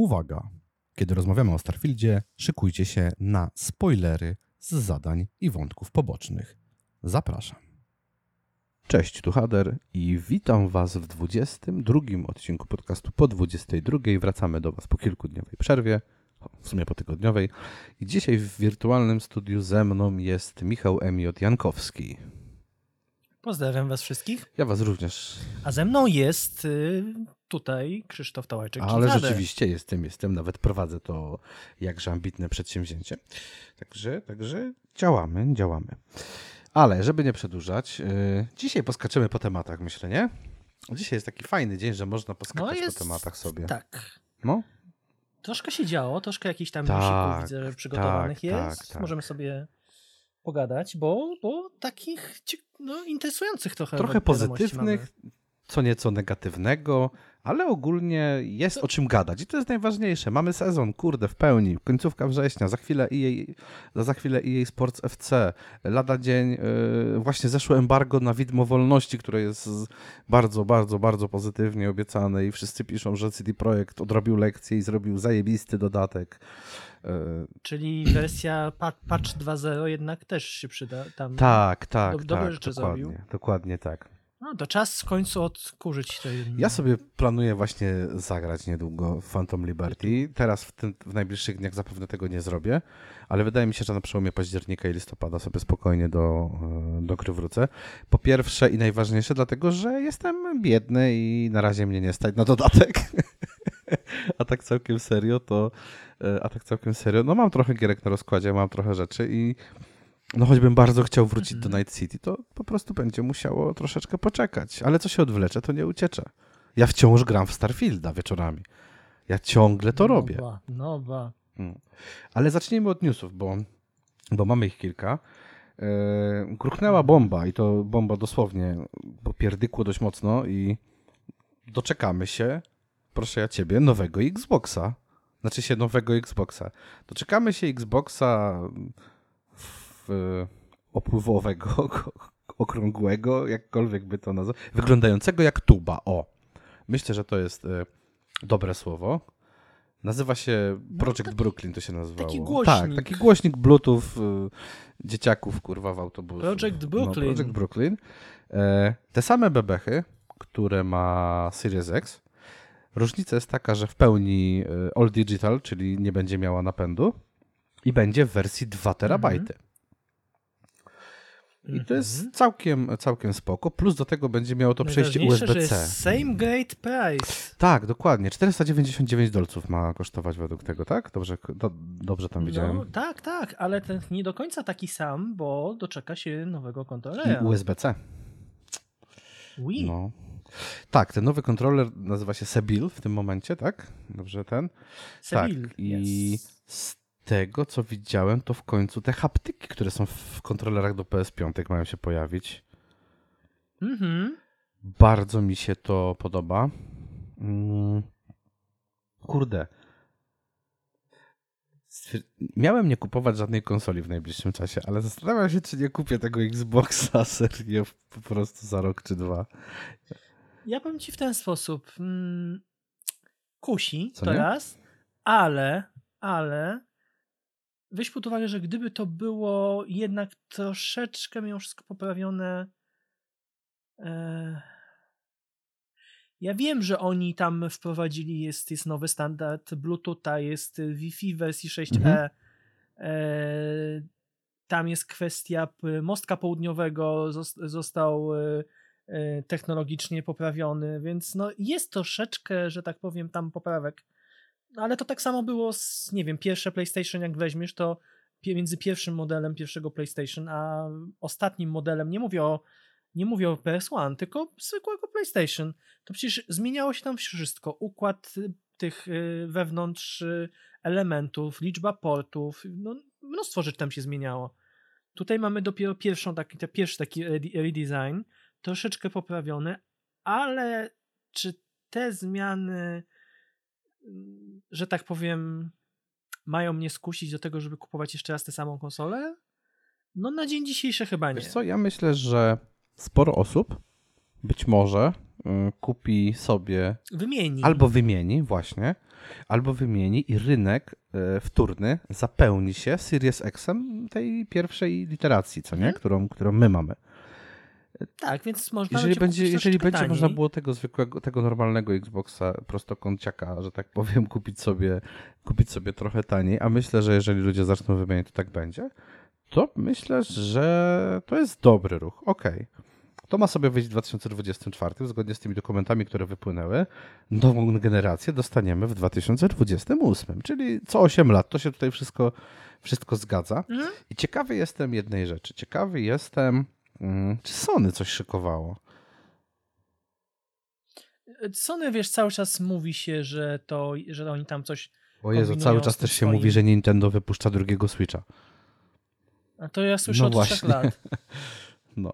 Uwaga! Kiedy rozmawiamy o Starfieldzie, szykujcie się na spoilery z zadań i wątków pobocznych. Zapraszam. Cześć, tu Hader i witam Was w 22 odcinku podcastu po 22. Wracamy do Was po kilkudniowej przerwie, w sumie po tygodniowej. I dzisiaj w wirtualnym studiu ze mną jest Michał Emiot Jankowski. Pozdrawiam Was wszystkich. Ja Was również. A ze mną jest y, tutaj Krzysztof Tałajczyk. Ale rzeczywiście jestem, jestem, nawet prowadzę to jakże ambitne przedsięwzięcie. Także, także działamy, działamy. Ale żeby nie przedłużać, yy, dzisiaj poskaczymy po tematach, myślę, nie? Dzisiaj jest taki fajny dzień, że można poskakać no jest, po tematach sobie. Tak. No? Troszkę się działo, troszkę jakichś tam Tak, widzę, że przygotowanych tak, jest. tak, tak. Możemy sobie pogadać, bo, bo takich no, interesujących trochę Trochę pozytywnych, mamy. co nieco negatywnego, ale ogólnie jest o czym gadać i to jest najważniejsze. Mamy sezon, kurde, w pełni, końcówka września, za chwilę EA, za, za chwilę EA Sports FC, lada dzień, yy, właśnie zeszło embargo na widmo wolności, które jest bardzo, bardzo, bardzo pozytywnie obiecane i wszyscy piszą, że CD Projekt odrobił lekcję i zrobił zajebisty dodatek. Yy, Czyli wersja pa- patch 2.0 jednak też się przyda. Tam. tak, tak, Dob- dobre tak, rzeczy dokładnie, zrobił. dokładnie tak. No to czas w końcu odkurzyć to. Ja sobie planuję właśnie zagrać niedługo Phantom Liberty. Teraz w, tym, w najbliższych dniach zapewne tego nie zrobię, ale wydaje mi się, że na przełomie października i listopada sobie spokojnie do, e, do gry wrócę. Po pierwsze i najważniejsze dlatego, że jestem biedny i na razie mnie nie stać na dodatek. A tak całkiem serio to, e, a tak całkiem serio, no mam trochę gierek na rozkładzie, mam trochę rzeczy i no choćbym bardzo chciał wrócić do Mhm. Night City, to po prostu będzie musiało troszeczkę poczekać. Ale co się odwlecze, to nie ucieczę. Ja wciąż gram w Starfielda wieczorami. Ja ciągle to robię. No ba, no ba. Ale zacznijmy od newsów, bo, bo mamy ich kilka. Yy, gruchnęła bomba i to bomba dosłownie, bo pierdykło dość mocno i doczekamy się, proszę ja ciebie, nowego Xboxa. Znaczy się nowego Xboxa. Doczekamy się Xboxa opływowego, okrągłego, jakkolwiek by to nazwał, wyglądającego jak tuba. O, myślę, że to jest e, dobre słowo. Nazywa się Project taki- Brooklyn, to się nazywało. taki głośnik. Tak, taki głośnik Bluetooth y, dzieciaków, kurwa, w autobusie. Project Brooklyn. No, Project Brooklyn. E, te same bebechy, które ma Series X. Różnica jest taka, że w pełni y, all digital, czyli nie będzie miała napędu i będzie w wersji 2 terabajty. I to jest Mhm. całkiem, całkiem spoko. Plus do tego będzie miało to przejście USB-C. jest Same great price. Tak, dokładnie. 499 dolców ma kosztować według tego, tak? Dobrze, do, dobrze tam widziałem. No, tak, tak, ale ten nie do końca taki sam, bo doczeka się nowego I kontrolera. USB-C. Wii. No. Tak, ten nowy kontroler nazywa się Sebil w tym momencie, tak? Dobrze ten? Seville, tak. I yes. Tego, co widziałem, to w końcu te haptyki, które są w kontrolerach do PS5 mają się pojawić. Mhm. Bardzo mi się to podoba. Mm. Kurde. Miałem nie kupować żadnej konsoli w najbliższym czasie, ale zastanawiam się, czy nie kupię tego Xboxa serio po prostu za rok czy dwa. Ja powiem ci w ten sposób. Mm, kusi Co to nie? raz, ale, ale weź pod uwagę, że gdyby to było jednak troszeczkę mimo wszystko poprawione. E, ja wiem, że oni tam wprowadzili, jest, jest nowy standard Bluetootha, jest Wi-Fi wersji 6E. Mhm. E, tam jest kwestia mostka południowego, zos- został e, e, technologicznie poprawiony, więc no jest troszeczkę, że tak powiem, tam poprawek. No, Ale to tak samo było z, nie wiem, pierwsze PlayStation, jak weźmiesz, to między pierwszym modelem pierwszego PlayStation, a ostatnim modelem, nie mówię o, nie mówię o PS1, tylko zwykłego PlayStation, to przecież zmieniało się tam wszystko. Układ y, tych y, wewnątrz y, elementów, liczba portów, no mnóstwo rzeczy tam się zmieniało. Tutaj mamy dopiero pierwszą taki, pierwszy taki rede- redesign, troszeczkę poprawiony, ale czy te zmiany, że tak powiem, mają mnie skusić do tego, żeby kupować jeszcze raz tę samą konsolę? No na dzień dzisiejszy chyba nie. Wiesz co, ja myślę, że sporo osób być może y, kupi sobie Wymieni. albo wymieni, właśnie, albo wymieni i rynek y, wtórny zapełni się Series X-em tej pierwszej literacji, co nie? Mhm. Którą, którą my mamy. Tak, więc można Jeżeli będzie, jeżeli będzie można było tego zwykłego, tego normalnego Xboxa prostokąciaka, że tak powiem, kupić sobie, kupić sobie trochę taniej, a myślę, że jeżeli ludzie zaczną wymieniać, to tak będzie, to myślę, że to jest dobry ruch. Okej. To ma sobie wyjść w 2024, zgodnie z tymi dokumentami, które wypłynęły. Nową generację dostaniemy w 2028, czyli co 8 lat. To się tutaj wszystko, wszystko zgadza. Mhm. I ciekawy jestem jednej rzeczy. Ciekawy jestem, mm, czy Sony coś szykowało. Sony, wiesz, cały czas mówi się, że to, że oni tam coś. O Jezu, cały czas też się swoim. mówi, że Nintendo wypuszcza drugiego Switcha. A to ja słyszę No od trzech właśnie. lat. No.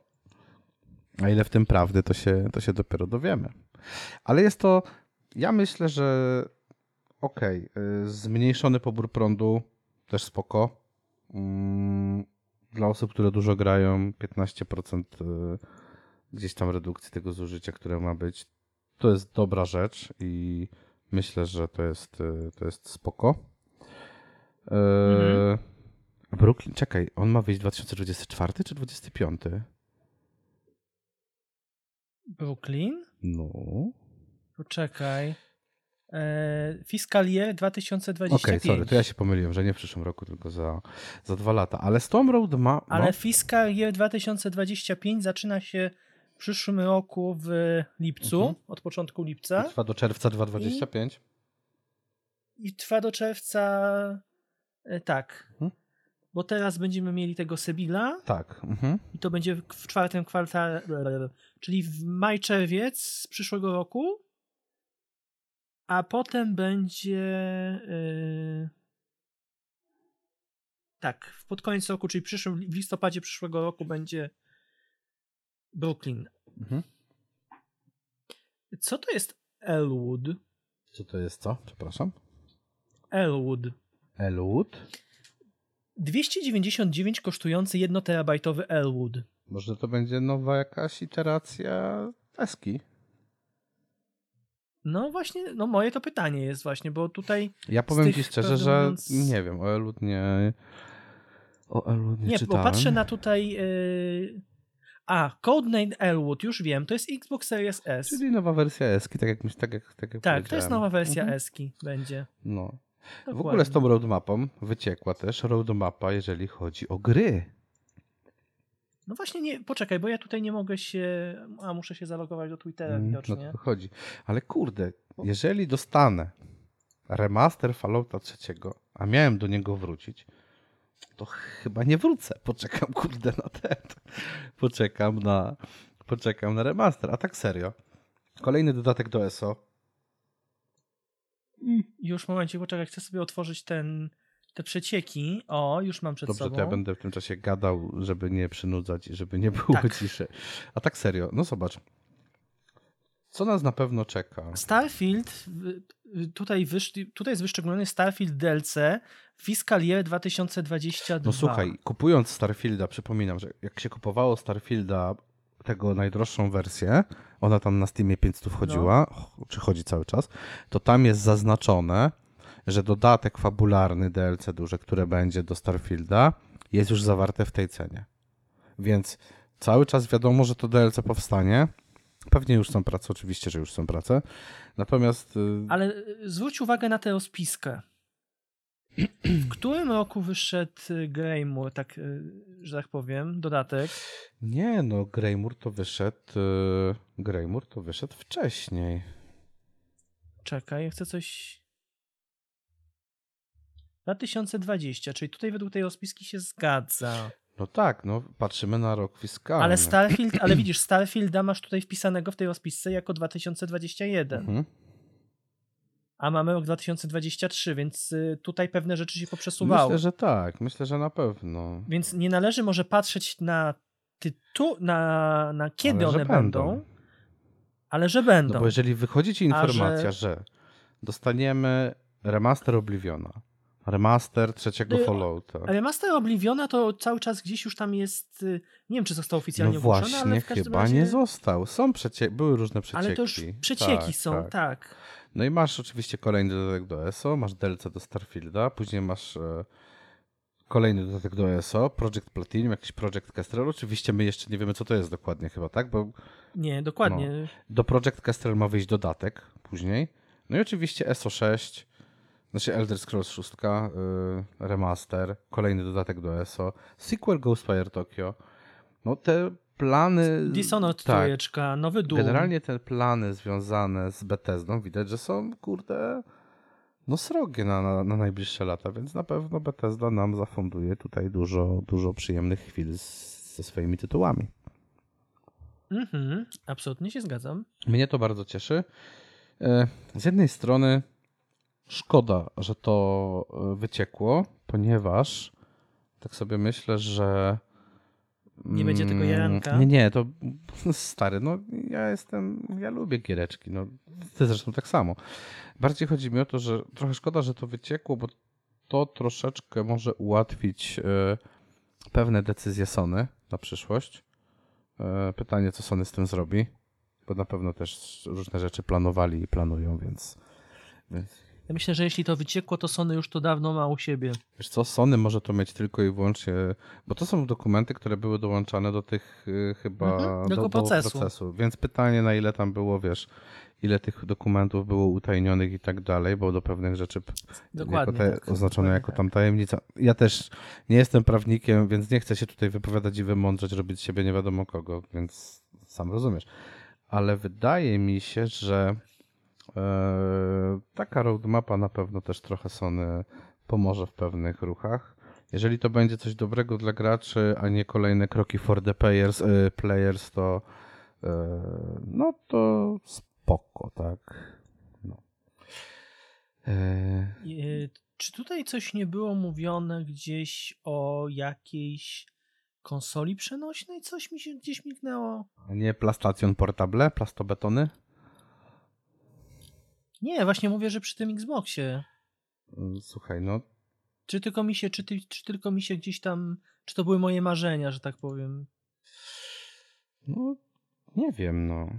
A ile w tym prawdy, to się, to się dopiero dowiemy. Ale jest to, ja myślę, że okej, y, zmniejszony pobór prądu też spoko. Mm, Dla osób, które dużo grają, 15% y, gdzieś tam redukcji tego zużycia, które ma być. To jest dobra rzecz i myślę, że to jest, y, to jest spoko. Y, Mhm. Brooklyn, czekaj, on ma wyjść 2024 czy 2025? Brooklyn? No. Poczekaj. E, Fiscal Year 2025. Okej, sorry, to ja się pomyliłem, że nie w przyszłym roku, tylko za, za dwa lata. Ale Storm Road ma. No, Ale Fiscal Year 2025 zaczyna się w przyszłym roku w lipcu, Mhm. od początku lipca trwa do czerwca 2025. i trwa do czerwca. E, tak. Mhm. Bo teraz będziemy mieli tego Sebila Tak. Mhm. i to będzie w czwartym kwartale, czyli w maj, czerwiec z przyszłego roku. A potem będzie. e, tak, pod koniec roku, czyli przyszłym, w listopadzie przyszłego roku będzie Brooklyn. Mhm. Co to jest Elwood? Co to jest co? Przepraszam. Elwood. Elwood? 299 kosztujący 1 terabajtowy Elwood. Może to będzie nowa jakaś iteracja Eski. No właśnie, no moje to pytanie jest właśnie, bo tutaj Ja powiem ci szczerze, że mówiąc- nie wiem, o Elwood nie. O Elwood nie, Nie, czytałem. bo patrzę na tutaj. Yy... A, Codename Elwood, już wiem, to jest Xbox Series S. Czyli nowa wersja Eski, tak jak, tak jak, tak jak tak, to jest nowa wersja Mhm. Eski będzie. No. W Dokładnie. ogóle z tą roadmapą wyciekła też roadmapa, jeżeli chodzi o gry. No właśnie, nie, poczekaj, bo ja tutaj nie mogę się. A muszę się zalogować do Twittera Mm, widocznie. No to chodzi. Ale kurde, jeżeli dostanę remaster Fallouta trzeciego, a miałem do niego wrócić, to chyba nie wrócę. Poczekam, kurde, na ten. Poczekam na, poczekam na remaster. A tak serio. Kolejny dodatek do ESO. Już momencie, poczekaj, chcę sobie otworzyć ten, te przecieki. O, już mam przed Dobrze, sobą. to ja będę w tym czasie gadał, żeby nie przynudzać i żeby nie było Tak. ciszy. A tak serio, no zobacz. Co nas na pewno czeka? Starfield, tutaj, wyszli, tutaj jest wyszczególniony Starfield DLC Fiscal Year 2022. No słuchaj, kupując Starfielda, przypominam, że jak się kupowało Starfielda, tego najdroższą wersję, ona tam na Steamie 500 wchodziła, ch- czy chodzi cały czas, to tam jest zaznaczone, że dodatek fabularny DLC duże, które będzie do Starfielda, jest już zawarte w tej cenie. Więc cały czas wiadomo, że to DLC powstanie. Pewnie już są prace, oczywiście, że już są prace. Natomiast y, Ale y, zwróć uwagę na tę rozpiskę. W którym roku wyszedł y, Greymore, tak, że tak powiem, dodatek? nie, no Greymur to wyszedł, Greymur to wyszedł wcześniej. Czekaj, ja chcę coś... 2020, czyli tutaj według tej rozpiski się zgadza. No tak, no patrzymy na rok fiskalny. Ale Starfield, ale widzisz, Starfielda masz tutaj wpisanego w tej rozpisce jako 2021, Mhm. a mamy rok 2023, więc y, tutaj pewne rzeczy się poprzesuwały. Myślę, że tak, myślę, że na pewno. Więc nie należy może patrzeć na tytuł, na, na kiedy Ale one będą, ale że będą. No bo jeżeli wychodzi ci informacja, że- że... dostaniemy remaster Obliviona, Remaster trzeciego No i- Fallouta. Remaster Obliviona to cały czas gdzieś już tam jest, y, nie wiem czy został No oficjalnie ogłoszony, właśnie, ale w każdym chyba razie... nie został. Są przecie... Były różne przecieki. Ale to już przecieki Tak, są, tak. tak. No i masz oczywiście kolejny dodatek do ESO, masz DLC do Starfielda, później masz e, kolejny dodatek do ESO, Project Platinum, jakiś Project Kestrel. Oczywiście my jeszcze nie wiemy, co to jest dokładnie chyba, tak? Bo Nie, dokładnie. do Project Kestrel ma wyjść dodatek później. No i oczywiście ESO 6, znaczy Elder Scrolls 6, y, remaster, kolejny dodatek do ESO, sequel Ghostwire Tokyo. No te plany... Dishonored tak, trójeczka, nowy Doom. Generalnie te plany związane z Bethesdą widać, że są, kurde, no srogie na, na, na najbliższe lata, więc na pewno Bethesda nam zafunduje tutaj dużo, dużo przyjemnych chwil z, ze swoimi tytułami. Mhm, absolutnie się zgadzam. Mnie to bardzo cieszy. E, Z jednej strony szkoda, że to e, wyciekło, ponieważ tak sobie myślę, że Nie będzie tego mm, jaranka? Nie, nie, to stary, no ja jestem, ja lubię giereczki, no ty zresztą tak samo. Bardziej chodzi mi o to, że trochę szkoda, że to wyciekło, bo to troszeczkę może ułatwić e, pewne decyzje Sony na przyszłość. E, Pytanie, co Sony z tym zrobi, bo na pewno też różne rzeczy planowali i planują, więc, więc Ja myślę, że jeśli to wyciekło, to Sony już to dawno ma u siebie. Wiesz co, Sony może to mieć tylko i wyłącznie, bo to są dokumenty, które były dołączane do tych y, chyba Mhm, do do, do procesu. procesu. Więc pytanie, na ile tam było, wiesz, ile tych dokumentów było utajnionych i tak dalej, bo do pewnych rzeczy p- Dokładnie. jako tak, oznaczone jako tak. tam tajemnica. Ja też nie jestem prawnikiem, więc nie chcę się tutaj wypowiadać i wymądrzeć, robić z siebie nie wiadomo kogo, więc sam rozumiesz. Ale wydaje mi się, że taka roadmapa na pewno też trochę Sony pomoże w pewnych ruchach. Jeżeli to będzie coś dobrego dla graczy, a nie kolejne kroki for the players, e, players to e, no to spoko, tak. No. E, Y, Czy tutaj coś nie było mówione gdzieś o jakiejś konsoli przenośnej? Coś mi się gdzieś mignęło. a nie Plastation Portable, plastobetony? Nie, właśnie mówię, że przy tym Xboxie. Mm, Słuchaj, no Czy tylko mi się, czy, ty, czy tylko mi się gdzieś tam, czy to były moje marzenia, że tak powiem. No, nie wiem, no.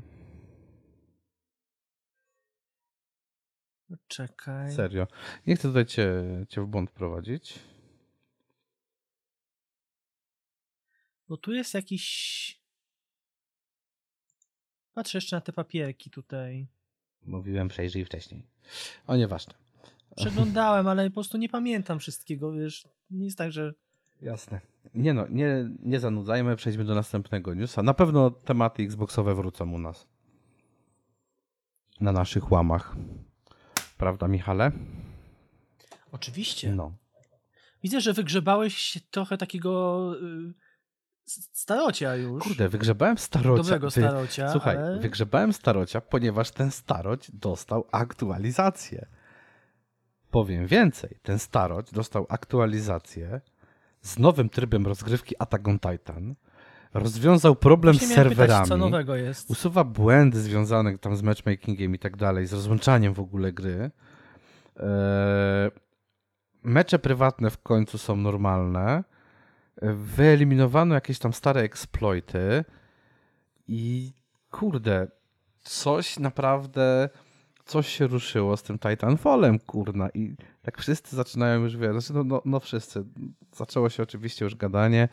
Czekaj. Serio. Nie chcę tutaj cię, cię w błąd prowadzić. Bo tu jest jakiś... Patrzę jeszcze na te papierki tutaj. Mówiłem przejrzyj wcześniej. O, nieważne. Przeglądałem, ale po prostu nie pamiętam wszystkiego, wiesz. Nie jest tak, że... Jasne. Nie no, nie, nie zanudzajmy, przejdźmy do następnego newsa. Na pewno tematy Xboxowe wrócą u nas. Na naszych łamach. Prawda, Michale? Oczywiście. No. Widzę, że wygrzebałeś trochę takiego y, s- starocia już. Kurde, wygrzebałem starocia. Dobrego Ty- starocia, Słuchaj, ale... wygrzebałem starocia, ponieważ ten staroć dostał aktualizację. Powiem więcej, ten staroć dostał aktualizację z nowym trybem rozgrywki Attack on Titan. Rozwiązał problem z pytać, serwerami. co nowego jest. usuwa błędy związane tam z matchmakingiem i tak dalej, z rozłączaniem w ogóle gry. Eee, mecze prywatne w końcu są normalne. Wyeliminowano jakieś tam stare exploity i kurde, coś naprawdę, coś się ruszyło z tym Titanfallem, kurna i tak wszyscy zaczynają już, wiesz, znaczy no, no, no wszyscy, zaczęło się oczywiście już gadanie,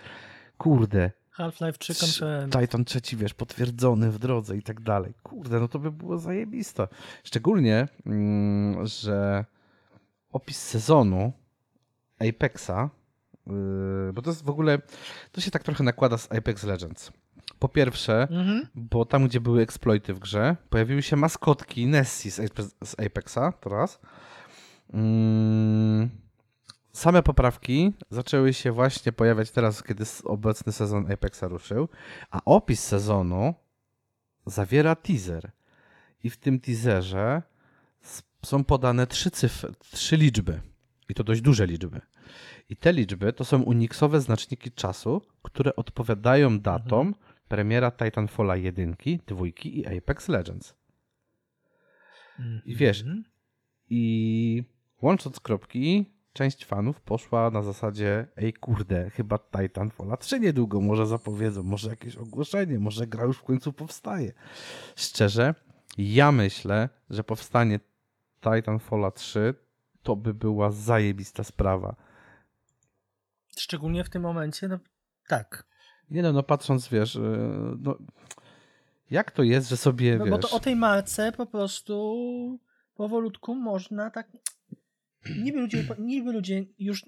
kurde, Half-Life 3 Trz- Confirmed. Titan trzeci, wiesz, potwierdzony w drodze i tak dalej. Kurde, no to by było zajebiste. Szczególnie, mm, że opis sezonu Apexa, bo to jest w ogóle, to się tak trochę nakłada z Apex Legends. Po pierwsze, Mhm. bo tam, gdzie były exploity w grze, pojawiły się maskotki Nessie z, Ape- z Apexa, to raz. Mm, same poprawki zaczęły się właśnie pojawiać teraz, kiedy obecny sezon Apexa ruszył, a opis sezonu zawiera teaser. I w tym teaserze są podane trzy cyfry, trzy liczby. I to dość duże liczby. I te liczby to są uniksowe znaczniki czasu, które odpowiadają datom premiera Titanfalla 1, 2 i Apex Legends. I wiesz, Mhm. I łącząc kropki, część fanów poszła na zasadzie ej kurde, chyba Titanfalla 3 niedługo może zapowiedzą, może jakieś ogłoszenie, może gra już w końcu powstaje. Szczerze, ja myślę, że powstanie Titanfalla 3 to by była zajebista sprawa. Szczególnie w tym momencie, no tak. Nie no, no patrząc, wiesz, yy, no, jak to jest, że sobie, No wiesz... bo to o tej marce po prostu powolutku można tak... Niby ludzie, niby ludzie już...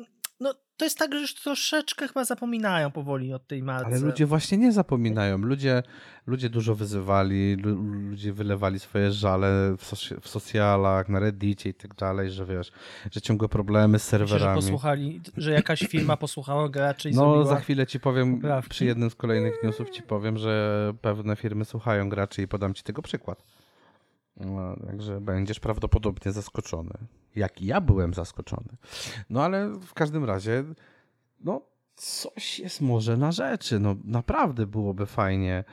To jest tak, że już troszeczkę chyba zapominają powoli od tej marce. Ale ludzie właśnie nie zapominają. Ludzie, ludzie dużo wyzywali, lu- ludzie wylewali swoje żale w, soc- w socjalach, na reddicie i tak dalej, że wiesz, że ciągłe problemy z Myślę, że serwerami. posłuchali, że jakaś firma posłuchała graczy i No, zrobiła... za chwilę ci powiem, poprawki. przy jednym z kolejnych newsów ci powiem, że pewne firmy słuchają graczy i podam ci tego przykład. No, także będziesz prawdopodobnie zaskoczony. Jak i ja byłem zaskoczony. No ale w każdym razie, no coś jest może na rzeczy. No naprawdę byłoby fajnie,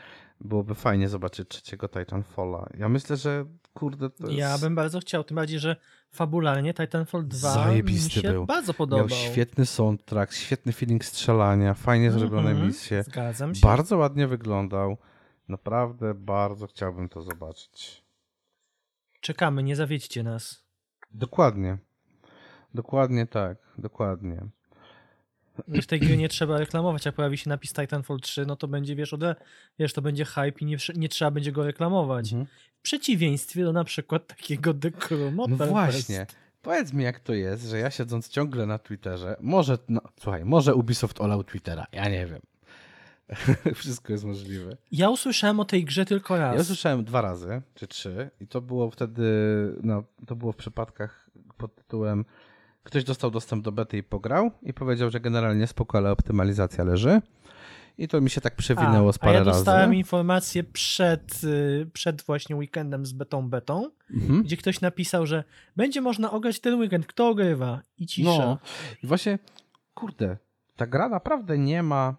byłoby fajnie zobaczyć trzeciego Titanfalla. Ja myślę, że kurde to jest... Ja bym bardzo chciał, tym bardziej, że fabularnie Titanfall 2 Zajebisty mi się był. bardzo podobał. Miał świetny soundtrack, świetny feeling strzelania, fajnie zrobione Mhm, misje. Zgadzam się. Bardzo ładnie wyglądał. Naprawdę bardzo chciałbym to zobaczyć. Czekamy, nie zawiedźcie nas. Dokładnie. Dokładnie tak. Dokładnie. W tej gry nie trzeba reklamować, jak pojawi się napis Titanfall 3, no to będzie, wiesz, ode, wiesz to będzie hype i nie, nie trzeba będzie go reklamować. Mhm. W przeciwieństwie do na przykład takiego Crew No właśnie. Powiedz mi, jak to jest, że ja siedząc ciągle na Twitterze, może, no, słuchaj, może Ubisoft olał Twittera, ja nie wiem. Wszystko jest możliwe. Ja usłyszałem o tej grze tylko raz. Ja usłyszałem dwa razy, czy trzy, i to było wtedy, no, to było w przypadkach pod tytułem ktoś dostał dostęp do bety i pograł i powiedział, że generalnie spoko, ale optymalizacja leży. I to mi się tak przewinęło a, z parę a ja dostałem razy. informację przed, y, przed właśnie weekendem z betą betą, Mhm. gdzie ktoś napisał, że będzie można ograć ten weekend, kto ogrywa? I cisza. No, i właśnie, kurde, ta gra naprawdę nie ma.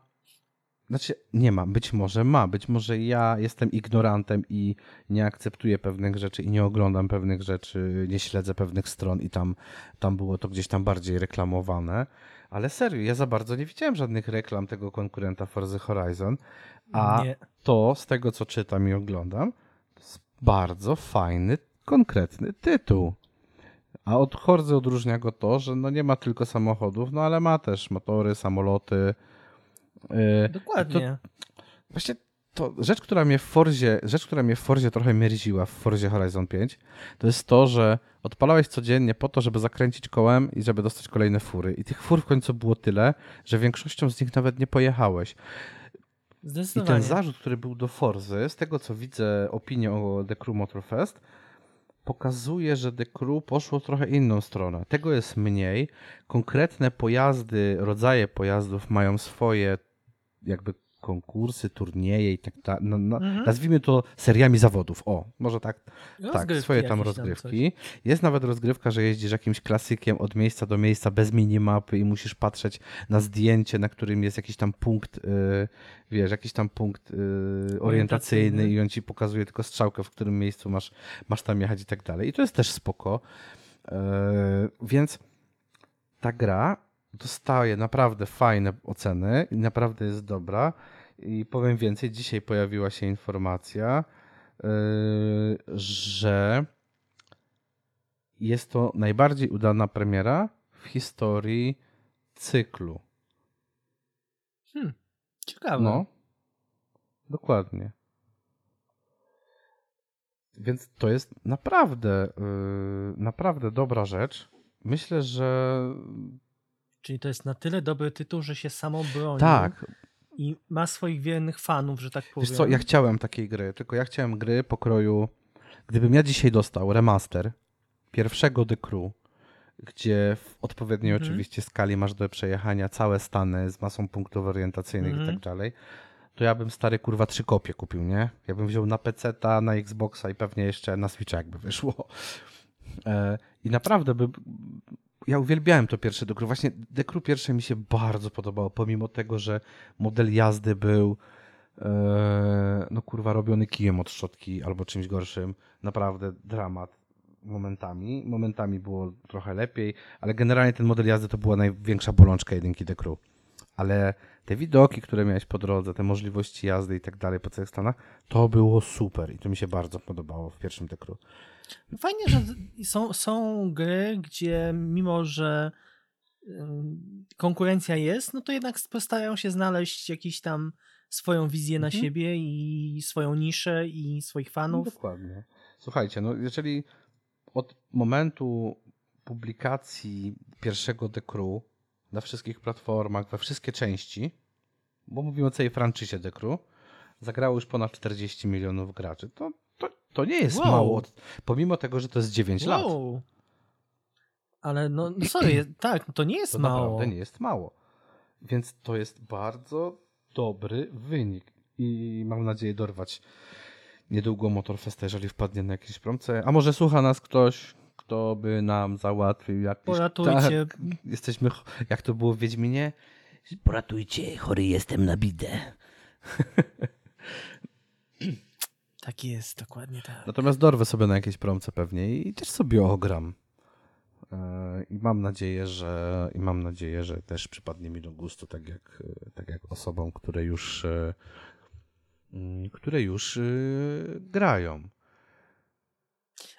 Znaczy, nie ma, być może ma, być może ja jestem ignorantem i nie akceptuję pewnych rzeczy i nie oglądam pewnych rzeczy, nie śledzę pewnych stron i tam, tam było to gdzieś tam bardziej reklamowane, ale serio, ja za bardzo nie widziałem żadnych reklam tego konkurenta Forza Horizon, a Nie. to z tego co czytam i oglądam, to jest bardzo fajny, konkretny tytuł. A od Horzy odróżnia go to, że no nie ma tylko samochodów, no ale ma też motory, samoloty. Yy, Dokładnie. Właśnie to rzecz, która mnie w Forzie, rzecz, która mnie w Forzie trochę mierziła w Forzie Horizon 5, to jest to, że odpalałeś codziennie po to, żeby zakręcić kołem i żeby dostać kolejne fury. I tych fur w końcu było tyle, że większością z nich nawet nie pojechałeś. I ten zarzut, który był do Forzy, z tego co widzę opinię o The Crew Motorfest, pokazuje, że The Crew poszło trochę inną stronę. Tego jest mniej. Konkretne pojazdy, rodzaje pojazdów mają swoje jakby konkursy, turnieje i tak dalej. No, no, Mhm. Nazwijmy to seriami zawodów. O, może tak, tak Rozgrywki swoje tam rozgrywki. Jest nawet rozgrywka, że jeździsz jakimś klasykiem od miejsca do miejsca bez minimapy i musisz patrzeć na zdjęcie, na którym jest jakiś tam punkt, yy, wiesz, jakiś tam punkt yy, orientacyjny Orientacyjny. i on ci pokazuje tylko strzałkę, w którym miejscu masz, masz tam jechać i tak dalej. I to jest też spoko. Yy, więc ta gra dostaje naprawdę fajne oceny i naprawdę jest dobra. I powiem więcej, dzisiaj pojawiła się informacja, yy, że jest to najbardziej udana premiera w historii cyklu. Hmm. Ciekawe. No, dokładnie. Więc to jest naprawdę, yy, naprawdę dobra rzecz. Myślę, że Czyli to jest na tyle dobry tytuł, że się samo broni. tak, I ma swoich wiernych fanów, że tak powiem. Wiesz co, ja chciałem takiej gry, tylko ja chciałem gry pokroju, gdybym ja dzisiaj dostał remaster pierwszego The Crew, gdzie w odpowiedniej Mhm. oczywiście skali masz do przejechania całe stany z masą punktów orientacyjnych i Mhm. tak dalej, to ja bym stary kurwa trzy kopie kupił, nie? Ja bym wziął na PC, na Xboxa i pewnie jeszcze na Switcha jakby wyszło. E, I naprawdę by... Ja uwielbiałem to pierwsze Crew. Właśnie Crew pierwsze mi się bardzo podobało, pomimo tego, że model jazdy był e, no kurwa robiony kijem od szczotki albo czymś gorszym. Naprawdę dramat. momentami. Momentami było trochę lepiej, ale generalnie ten model jazdy to była największa bolączka jedynki Crew. Ale te widoki, które miałeś po drodze, te możliwości jazdy i tak dalej po całych Stanach, to było super i to mi się bardzo podobało w pierwszym Crew. Fajnie, że są, są gry, gdzie mimo, że konkurencja jest, no to jednak starają się znaleźć jakiś tam swoją wizję na Mhm. siebie i swoją niszę i swoich No, fanów. dokładnie. Słuchajcie, no jeżeli od momentu publikacji pierwszego The Crew na wszystkich platformach, we wszystkie części, bo mówimy o całej franczyzie The Crew, zagrało już ponad 40 milionów graczy. To, to, nie jest Wow. mało, pomimo tego, że to jest 9 lat. Wow. Ale no, no sorry, tak, to nie jest To mało. naprawdę nie jest mało. Więc to jest bardzo dobry wynik i mam nadzieję dorwać niedługo Motorfesta, jeżeli wpadnie na jakieś promce. A może słucha nas ktoś, kto by nam załatwił jakiś... Poratujcie. Tak, jesteśmy, jak to było w Wiedźminie? Poratujcie, chory jestem na bidę. Tak jest, dokładnie tak. Natomiast dorwę sobie na jakieś promce pewnie i też sobie ogram. E, I mam nadzieję, że i mam nadzieję, że też przypadnie mi do gustu, tak jak, tak jak osobom, które już e, mm, które już e, grają.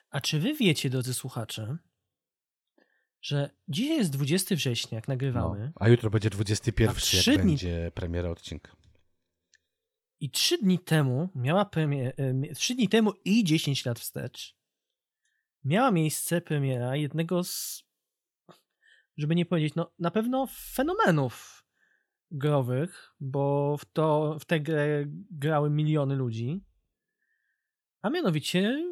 A czy wy wiecie, drodzy słuchacze, że dzisiaj jest 20 września, jak No, nagrywamy, a jutro będzie 21, A jak dni- będzie premiera odcinka. I 3 dni temu miała premierę, 3 dni temu i 10 lat wstecz miała miejsce premiera jednego z, żeby nie powiedzieć, no na pewno fenomenów growych, bo w, to, w tę grę grały miliony ludzi, a mianowicie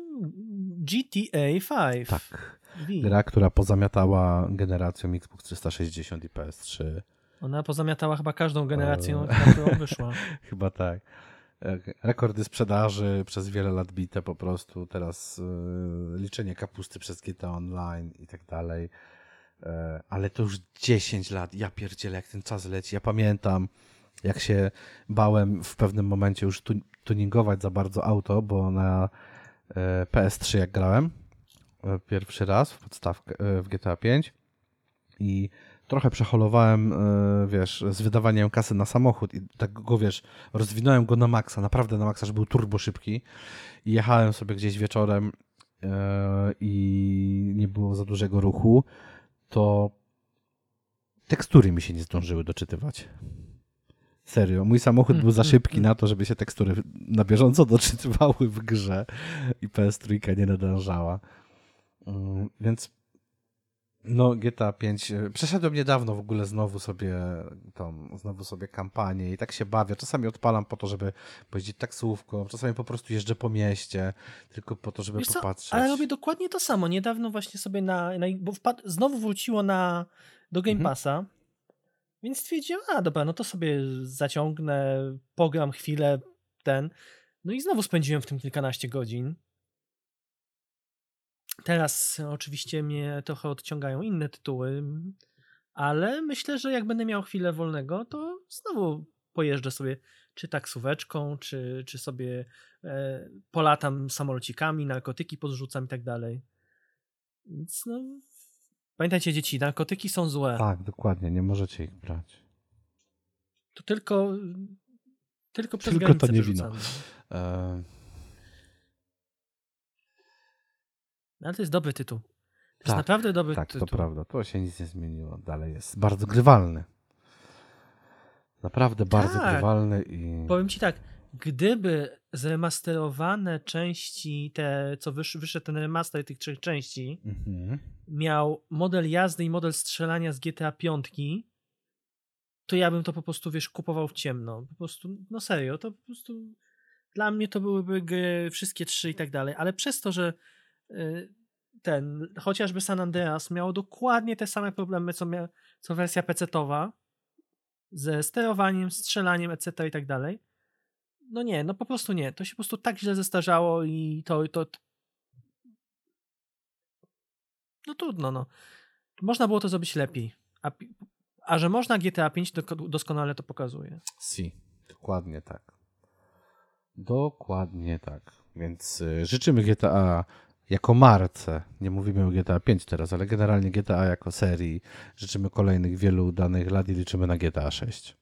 GTA 5. Tak. V. Gra, która pozamiatała generacją Xbox 360 i PS3. Ona pozamiatała chyba każdą generację, na którą wyszła. Chyba tak. E, Rekordy sprzedaży przez wiele lat bite po prostu. Teraz e, liczenie kapusty przez GTA Online i tak dalej. E, ale to już 10 lat. Ja pierdzielę, jak ten czas leci. Ja pamiętam, jak się bałem w pewnym momencie już tu, tuningować za bardzo auto, bo na e, PS3 jak grałem e, pierwszy raz w podstawkę e, w GTA 5 i trochę przeholowałem, e, wiesz, z wydawaniem kasy na samochód i tak go, wiesz, rozwinąłem go na maksa, naprawdę na maksa, żeby był turbo szybki i jechałem sobie gdzieś wieczorem e, i nie było za dużego ruchu, to tekstury mi się nie zdążyły doczytywać. Serio, mój samochód był za szybki na to, żeby się tekstury na bieżąco doczytywały w grze i PS3 nie nadążała. Mm, Więc no GTA 5, e, przeszedłem niedawno w ogóle znowu sobie tą, znowu sobie kampanię i tak się bawię. Czasami odpalam po to, żeby pojeździć taksówką, czasami po prostu jeżdżę po mieście, tylko po to, żeby Wiesz co, popatrzeć. ale robię dokładnie to samo. Niedawno właśnie sobie na, na bo wpad, znowu wróciło na, do Game Mhm. Passa, więc stwierdziłem, a dobra, no to sobie zaciągnę, pogram chwilę, ten. No i znowu spędziłem w tym kilkanaście godzin. Teraz oczywiście mnie trochę odciągają inne tytuły, ale myślę, że jak będę miał chwilę wolnego, to znowu pojeżdżę sobie czy taksóweczką, czy, czy sobie e, polatam samolocikami, narkotyki podrzucam i tak dalej. Więc no, pamiętajcie dzieci, narkotyki są złe. Tak, dokładnie, nie możecie ich brać. To tylko tylko przez Tylko to nie wino. E, Ale to jest dobry tytuł. To jest Tak, naprawdę dobry tak, to tytuł. prawda, to się nic nie zmieniło. Dalej jest bardzo grywalny. Naprawdę bardzo Tak. grywalny i... Powiem ci tak, gdyby zremasterowane części, te, co wysz, wyszedł ten remaster tych trzech części, Mhm. miał model jazdy i model strzelania z GTA 5, to ja bym to po prostu, wiesz, kupował w ciemno. Po prostu, no serio, to po prostu dla mnie to byłyby gry, wszystkie trzy i tak dalej, ale przez to, że ten, chociażby San Andreas miał dokładnie te same problemy, co, mia, co wersja PC-towa, ze sterowaniem, strzelaniem, etc. i tak dalej. No nie, no po prostu nie. To się po prostu tak źle zestarzało i to, to no trudno, no. Można było to zrobić lepiej. A, a że można GTA 5 doko- doskonale to pokazuje. Si, dokładnie tak. Dokładnie tak. Więc y, życzymy GTA jako marce, nie mówimy o GTA 5 teraz, ale generalnie GTA jako serii, życzymy kolejnych wielu udanych lat i liczymy na GTA 6.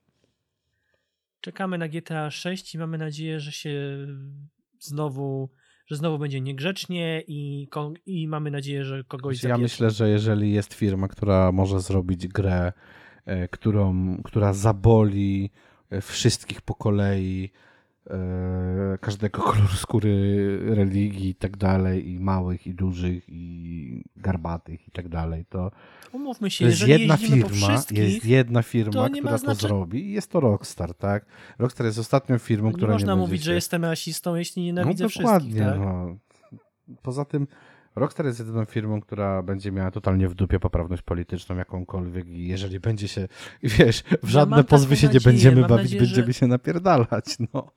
Czekamy na GTA 6 i mamy nadzieję, że się znowu, że znowu będzie niegrzecznie i, i mamy nadzieję, że kogoś Ja zapieprzy. myślę, że jeżeli jest firma, która może zrobić grę, e, którą, która zaboli e, wszystkich po kolei, każdego koloru skóry, religii i tak dalej, i małych, i dużych, i garbatych i tak dalej, to Umówmy się, jest jedna firma, wszystkich, jest jedna firma, to która to znaczenia- zrobi i jest to Rockstar, tak? Rockstar jest ostatnią firmą, nie która można nie mówić, będzie że się... jestem rasistą, jeśli nienawidzę no, wszystkich. dokładnie, Tak? no. Poza tym Rockstar jest jedyną firmą, która będzie miała totalnie w dupie poprawność polityczną jakąkolwiek i jeżeli będzie się, wiesz, w żadne mam pozwy się nie nadzieję, będziemy mam bawić, nadzieję, będziemy że- się napierdalać, no.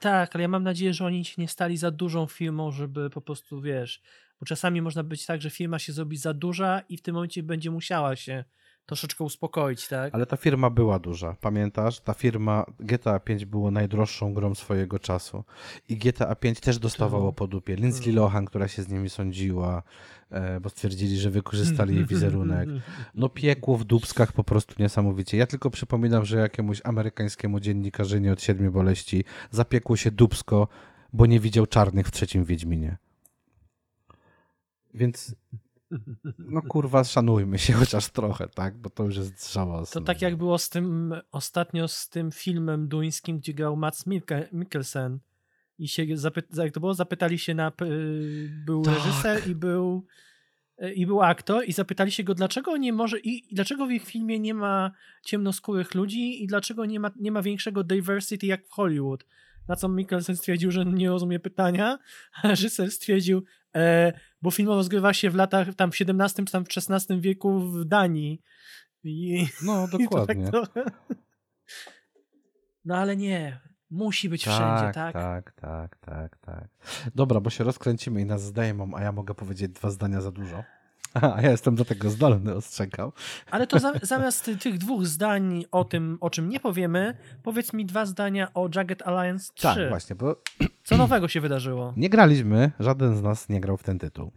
Tak, ale ja mam nadzieję, że oni się nie stali za dużą firmą, żeby po prostu, wiesz, bo czasami można być tak, że firma się zrobi za duża i w tym momencie będzie musiała się troszeczkę uspokoić, tak? Ale ta firma była duża, pamiętasz? Ta firma GTA 5 było najdroższą grą swojego czasu i GTA 5 też dostawało po dupie. Lindsay Lohan, która się z nimi sądziła, e, bo stwierdzili, że wykorzystali jej wizerunek. No piekło w dubskach po prostu niesamowicie. Ja tylko przypominam, że jakiemuś amerykańskiemu dziennikarzynie od siedmiu boleści zapiekło się dubsko, bo nie widział czarnych w trzecim Wiedźminie. Więc no kurwa, szanujmy się chociaż trochę, tak? Bo to już jest żałosne. To tak jak było z tym ostatnio z tym filmem duńskim, gdzie grał Mats Mikkel- Mikkelsen i się zapy- jak to było, zapytali się na był Tak. reżyser i był i był aktor i zapytali się go, dlaczego nie może i, i dlaczego w ich filmie nie ma ciemnoskórych ludzi i dlaczego nie ma, nie ma większego diversity jak w Hollywood. Na co Mikkelsen stwierdził, że nie rozumie pytania, a reżyser stwierdził, bo film rozgrywa się w latach tam w XVII czy tam w XVI wieku w Danii. I, No, to dokładnie. tak trochę... No ale nie, musi być wszędzie, tak? Tak, tak, tak, tak. Dobra, bo się rozkręcimy i nas zdejmą, a ja mogę powiedzieć dwa zdania za dużo. A ja jestem do tego zdolny, ostrzegam. Ale to za, zamiast ty- tych dwóch zdań o tym, o czym nie powiemy, powiedz mi dwa zdania o Jagged Alliance 3. Tak, właśnie, bo Co nowego się wydarzyło? nie graliśmy, żaden z nas nie grał w ten tytuł.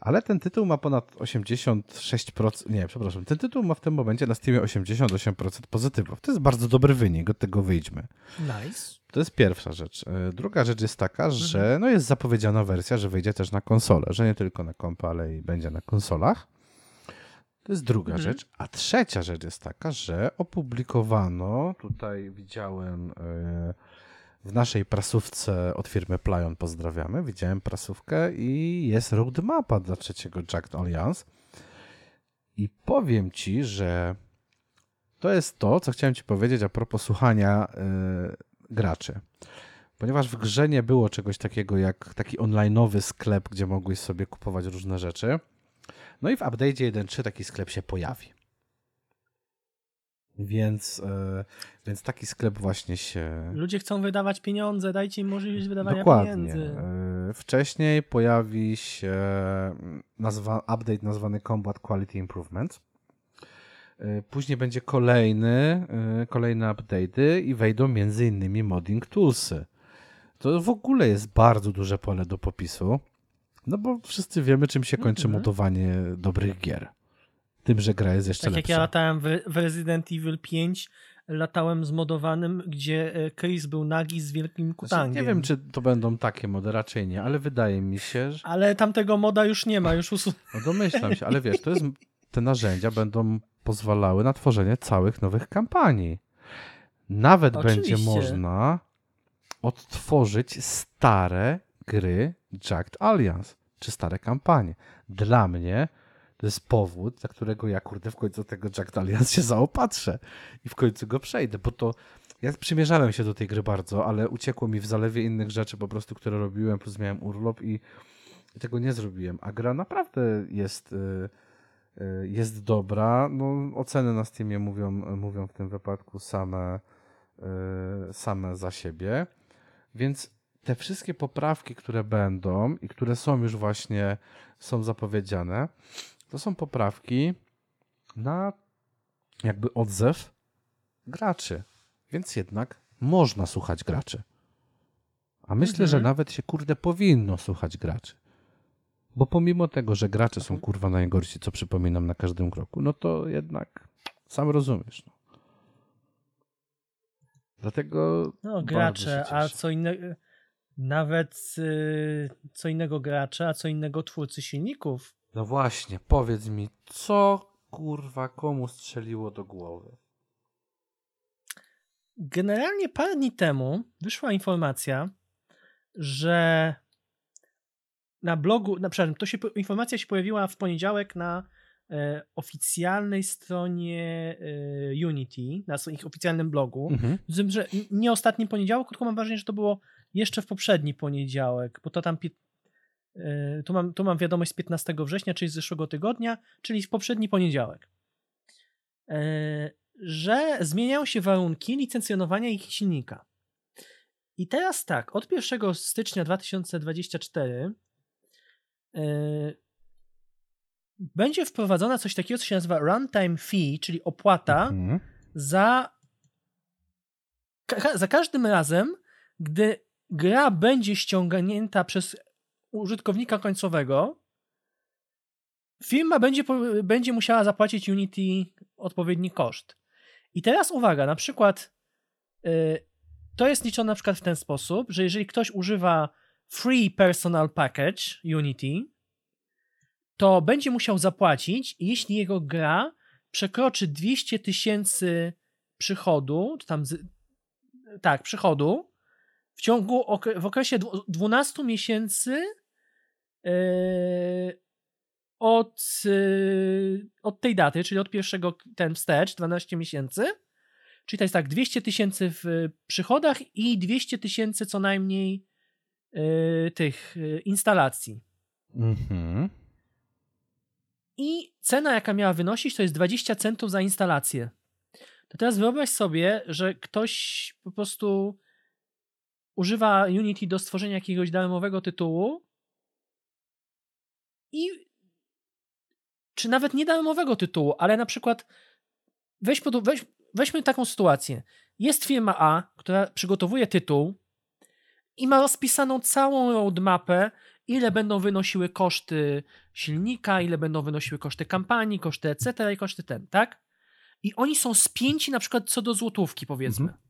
Ale ten tytuł ma ponad 86%, nie, przepraszam, ten tytuł ma w tym momencie na Steamie 88% pozytywów. To jest bardzo dobry wynik, od tego wyjdźmy. Nice. To jest pierwsza rzecz. E, Druga rzecz jest taka, że no jest zapowiedziana wersja, że wyjdzie też na konsolę, że nie tylko na kompa, ale i będzie na konsolach. To jest druga Mhm. rzecz. A trzecia rzecz jest taka, że opublikowano, tutaj widziałem e, w naszej prasówce od firmy Playon, pozdrawiamy, widziałem prasówkę i jest roadmapa dla trzeciego Jacked Alliance. I powiem ci, że to jest to, co chciałem ci powiedzieć a propos słuchania e, graczy. Ponieważ w grze nie było czegoś takiego jak taki online'owy sklep, gdzie mogłeś sobie kupować różne rzeczy. No i w update 1.3 taki sklep się pojawi. Więc, e, więc taki sklep właśnie się. Ludzie chcą wydawać pieniądze, dajcie im możliwość wydawania Dokładnie. pieniędzy. E, Wcześniej pojawi się mm, nazwa, update nazwany Combat Quality Improvement. E, Później będzie kolejny, e, kolejne update'y i wejdą między innymi modding toolsy. To w ogóle jest bardzo duże pole do popisu, no bo wszyscy wiemy, czym się kończy Mhm. modowanie dobrych gier. Tym, że gra jest jeszcze Tak jak lepsza. ja latałem w, Resident Evil 5, latałem zmodowanym, gdzie e, Chris był nagi z wielkim Znaczy, kutangiem. nie wiem, czy to będą takie mody, raczej nie, ale wydaje mi się, że... Ale tamtego moda już nie ma, już usu... No domyślam się, ale wiesz, to jest, te narzędzia będą pozwalały na tworzenie całych nowych kampanii. Nawet będzie Oczywiście. można odtworzyć stare gry Jacked Alliance, czy stare kampanie. Dla mnie to jest powód, dla którego ja kurde w końcu tego Jacked Alliance się zaopatrzę i w końcu go przejdę, bo to ja przymierzałem się do tej gry bardzo, ale uciekło mi w zalewie innych rzeczy po prostu, które robiłem, plus miałem urlop i tego nie zrobiłem. A gra naprawdę jest, y, y, jest dobra. No, oceny na Steamie mówią, mówią w tym wypadku same, y, same za siebie. Więc te wszystkie poprawki, które będą i które są już właśnie są zapowiedziane, to są poprawki na jakby odzew graczy. Więc jednak można słuchać graczy. A myślę, Mhm. że nawet się kurde powinno słuchać graczy. Bo pomimo tego, że gracze są kurwa najgorsi, co przypominam na każdym kroku, no to jednak sam rozumiesz. No. Dlatego. No, gracze, a co innego, nawet y, co innego gracze, a co innego twórcy silników. No właśnie, powiedz mi, co kurwa komu strzeliło do głowy? Generalnie parę dni temu wyszła informacja, że na blogu, na, przepraszam, to się, informacja się pojawiła w poniedziałek na e, oficjalnej stronie e, Unity, na ich oficjalnym blogu. Mhm. Z tym, że nie ostatni poniedziałek, tylko mam wrażenie, że to było jeszcze w poprzedni poniedziałek, bo to tam. e, Tu mam, tu mam wiadomość z 15 września, czyli z zeszłego tygodnia, czyli w poprzedni poniedziałek. E, Że zmieniają się warunki licencjonowania ich silnika. I teraz tak, od 1 stycznia 2024 e, będzie wprowadzona coś takiego, co się nazywa runtime fee, czyli opłata Mhm. za, ka- za każdym razem, gdy gra będzie ściągnięta przez użytkownika końcowego, firma będzie, będzie musiała zapłacić Unity odpowiedni koszt. I teraz uwaga, na przykład y, to jest liczone na przykład w ten sposób, że jeżeli ktoś używa Free Personal Package Unity, to będzie musiał zapłacić, jeśli jego gra przekroczy 200 tysięcy przychodu, czy tam z, tak, przychodu, w ciągu, w okresie dwu- 12 miesięcy yy, od, yy, od tej daty, czyli od pierwszego ten wstecz, 12 miesięcy, czyli to jest tak 200 tysięcy w przychodach i 200 tysięcy co najmniej tych yy, instalacji. Mhm. I cena, jaka miała wynosić, to jest 20 centów za instalację. To teraz wyobraź sobie, że ktoś po prostu używa Unity do stworzenia jakiegoś darmowego tytułu i czy nawet nie darmowego tytułu, ale na przykład weź pod, weź, weźmy taką sytuację. Jest firma A, która przygotowuje tytuł i ma rozpisaną całą roadmapę, ile będą wynosiły koszty silnika, ile będą wynosiły koszty kampanii, koszty etc. i koszty ten, tak? I oni są spięci na przykład co do złotówki, powiedzmy. Mhm.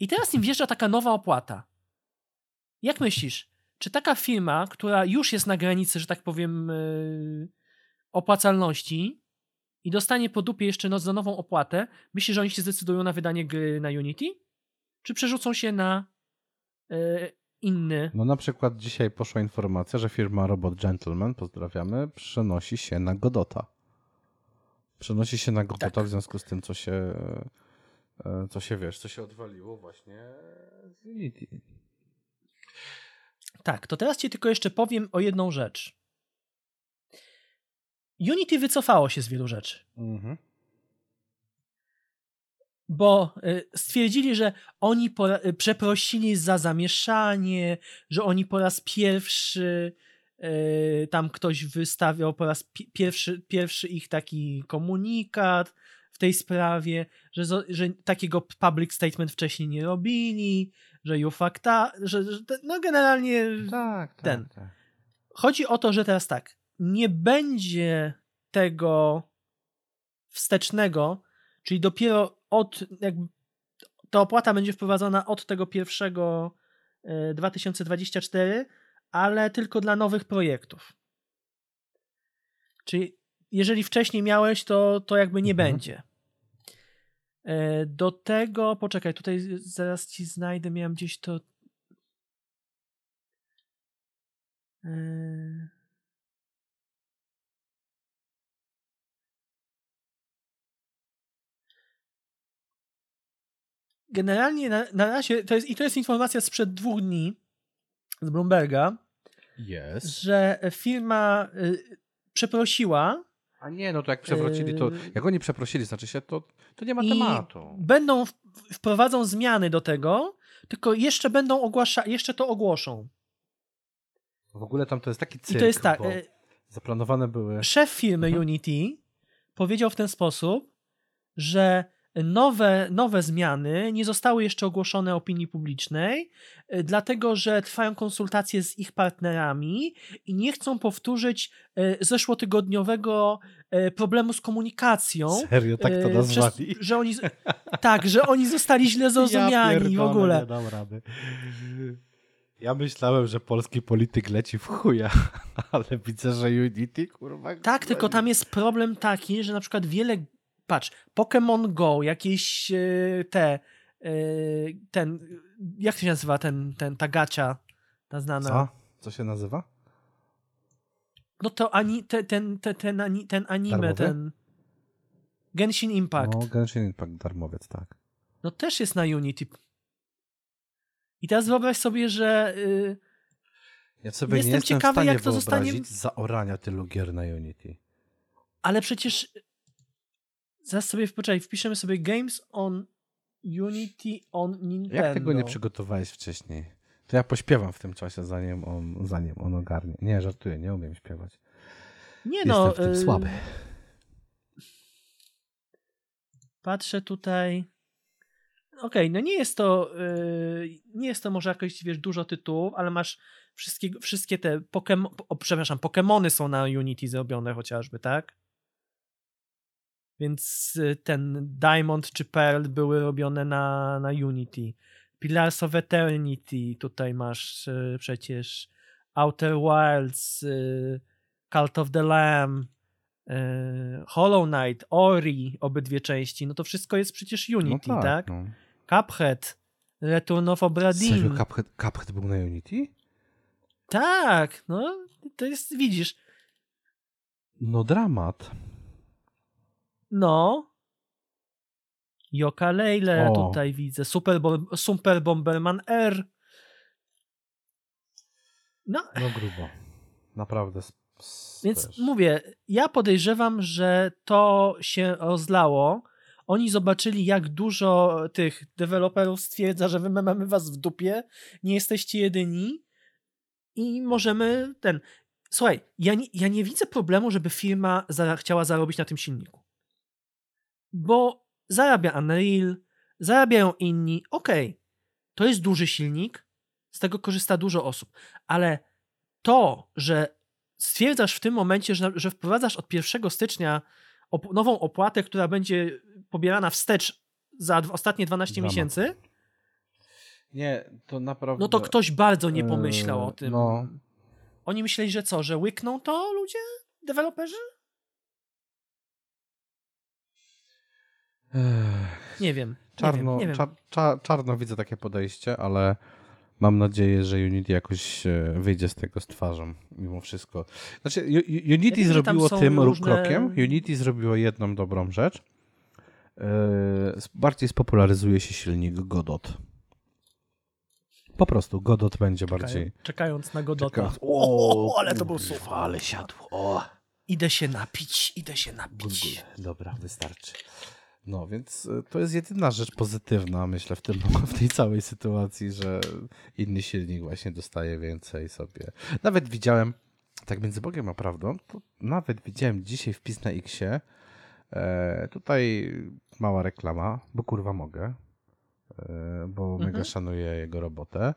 I teraz im wjeżdża taka nowa opłata. Jak myślisz, czy taka firma, która już jest na granicy, że tak powiem, yy, opłacalności i dostanie po dupie jeszcze no, za nową opłatę, myślisz, że oni się zdecydują na wydanie gry na Unity? Czy przerzucą się na inny No na przykład dzisiaj poszła informacja, że firma Robot Gentleman, pozdrawiamy, przenosi się na Godota. Przenosi się na Godota Tak. w związku z tym, co się, e, co się wiesz, co się odwaliło właśnie z Unity. Tak, to teraz ci tylko jeszcze powiem o jedną rzecz. Unity wycofało się z wielu rzeczy, Mhm. Bo y, stwierdzili, że oni y, przeprosili za zamieszanie, że oni po raz pierwszy y, tam ktoś wystawiał po raz pi- pierwszy, pierwszy ich taki komunikat w tej sprawie, że, że takiego public statement wcześniej nie robili, że you up, że, że no generalnie Tak, tak. Ten. tak. Chodzi o to, że teraz tak, nie będzie tego wstecznego, czyli dopiero od, jakby ta opłata będzie wprowadzona od tego pierwszego e, 2024, ale tylko dla nowych projektów. Czyli jeżeli wcześniej miałeś, to, to jakby nie Mhm. będzie. E, Do tego, poczekaj, tutaj zaraz ci znajdę, miałem gdzieś to. E, Generalnie na, na razie, to jest, i to jest informacja sprzed dwóch dni z Bloomberga, Jest. że firma y, przeprosiła A nie, no to jak przewrócili, to Yy. jak oni przeprosili, znaczy się, to, to nie ma tematu. będą w, wprowadzą zmiany do tego, tylko jeszcze będą ogłasza, jeszcze to ogłoszą. W ogóle tam to jest taki cyrk, I to jest tak, y, zaplanowane były... szef firmy Mhm. Unity powiedział w ten sposób, że nowe, nowe zmiany nie zostały jeszcze ogłoszone opinii publicznej, y, dlatego że trwają konsultacje z ich partnerami i nie chcą powtórzyć y, zeszłotygodniowego y, problemu z komunikacją. Serio, tak to nazwali? Przez, że oni, tak, że oni zostali źle zrozumiani w ogóle. Nie dam rady. Ja myślałem, że polski polityk leci w chuja, ale widzę, że Unity, kurwa... Tak, tylko tam jest problem taki, że na przykład wiele, patrz, Pokémon Go, jakieś e, te, e, ten, jak to się nazywa ten, ten ta gacia, ta znana. Co? Co się nazywa? No to ani, te, ten, te, ten, ani, ten anime, ten Genshin Impact, No, Genshin Impact darmowiec, tak. no też jest na Unity. I teraz wyobraź sobie, że y, Ja sobie Jestem nie jestem ciekawy, w stanie jak to zostanie- zaorania tylu gier na Unity. ale przecież zaraz sobie, poczekaj, wpiszemy sobie Games on Unity on Nintendo. Jak tego nie przygotowałeś wcześniej? To ja pośpiewam w tym czasie, zanim on, zanim on ogarnie. Nie, żartuję, nie umiem śpiewać. Nie Jestem no, w tym y, słaby. Patrzę tutaj. Okej, no nie jest to yy, nie jest to może jakoś, wiesz, dużo tytułów, ale masz wszystkie, wszystkie te Pokemon, o, przepraszam, Pokemony są na Unity zrobione chociażby, tak? Więc y, ten Diamond czy Pearl były robione na, na Unity. Pillars of Eternity, tutaj masz y, przecież Outer Wilds, y, Cult of the Lamb, Hollow Knight, Ori, obydwie części, no to wszystko jest przecież Unity, no tak? No. Cuphead, Return of Obra Dinn. Serio, Cuphead, Cuphead był na Unity? Tak, no to jest, widzisz, No dramat. No. Joka Lele O. tutaj widzę, Super, Super Bomberman R. No, No grubo. Naprawdę. Więc też. mówię, ja podejrzewam, że to się rozlało. Oni zobaczyli, jak dużo tych deweloperów stwierdza, że my mamy was w dupie, nie jesteście jedyni i możemy ten. Słuchaj, ja nie, ja nie widzę problemu, żeby firma za, chciała zarobić na tym silniku. Bo zarabia Unreal, zarabiają inni. Okej, to jest duży silnik, z tego korzysta dużo osób, ale to, że stwierdzasz w tym momencie, że, że wprowadzasz od 1 stycznia op- nową opłatę, która będzie pobierana wstecz za ostatnie 12 Dramat. miesięcy, Nie, to naprawdę... no to ktoś bardzo nie pomyślał o Eee, tym. no. Oni myśleli, że co, że łykną to ludzie? Deweloperzy? Ech, Nie wiem. Czarno, nie wiem, nie. Czar, czarno widzę takie podejście, ale mam nadzieję, że Unity jakoś e, wyjdzie z tego z twarzą, mimo wszystko. Znaczy, Unity tam zrobiło tym różne- krokiem, Unity zrobiło jedną dobrą rzecz. E, bardziej spopularyzuje się silnik Godot. Po prostu Godot będzie bardziej... Czekają- Czekając na Godota. Czekając- O, ale to był super. Ale siadł. O, Idę się napić, idę się napić. Dobra, wystarczy. No, więc e, to jest jedyna rzecz pozytywna, myślę, w, tym, w tej całej sytuacji, że inny silnik właśnie dostaje więcej sobie. Nawet widziałem, tak między Bogiem a prawdą, to nawet widziałem dzisiaj wpis na Xie, e, tutaj mała reklama, bo kurwa mogę, e, bo Mhm. mega szanuję jego robotę.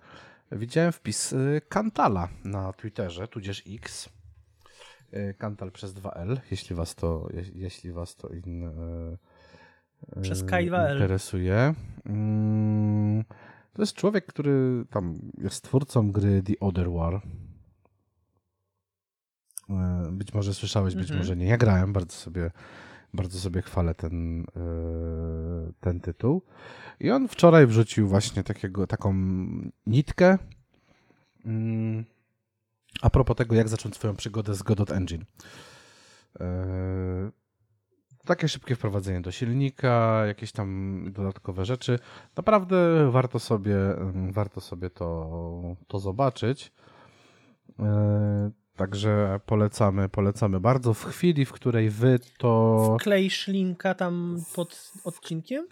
Widziałem wpis e, Kantala na Twitterze, tudzież X. E, Kantal przez 2L, jeśli was to, je, jeśli was to in, e, Przez K2L. interesuje. Mm, to jest człowiek, który tam jest twórcą gry The Other War. E, Być może słyszałeś, być Mhm. może nie. Ja grałem, bardzo sobie, bardzo sobie chwalę ten, e, ten tytuł. I on wczoraj wrzucił właśnie takiego, taką nitkę mm, a propos tego, jak zacząć swoją przygodę z Godot Engine. E, takie szybkie wprowadzenie do silnika, jakieś tam dodatkowe rzeczy. Naprawdę warto sobie, mm, warto sobie to, to zobaczyć. E, Także polecamy, polecamy bardzo. W chwili, w której wy to. Wkleisz linka tam pod odcinkiem?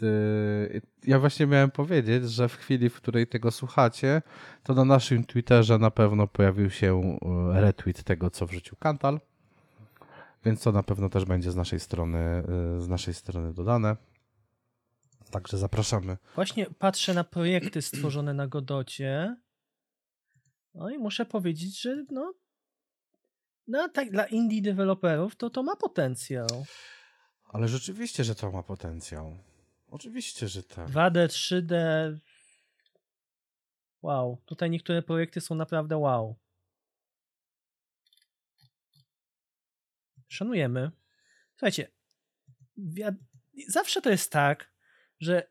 Ja właśnie miałem powiedzieć, że w chwili, w której tego słuchacie, to na naszym Twitterze na pewno pojawił się y, retweet tego, co wrzucił Kantal. Więc to na pewno też będzie z naszej strony, y, z naszej strony dodane. Także zapraszamy. Właśnie patrzę na projekty stworzone na Godocie. No i muszę powiedzieć, że no, no tak dla indie deweloperów to to ma potencjał. Ale rzeczywiście, że to ma potencjał. Oczywiście, że tak. 2D, 3D. Wow, tutaj niektóre projekty są naprawdę wow. Szanujemy. Słuchajcie, zawsze to jest tak, że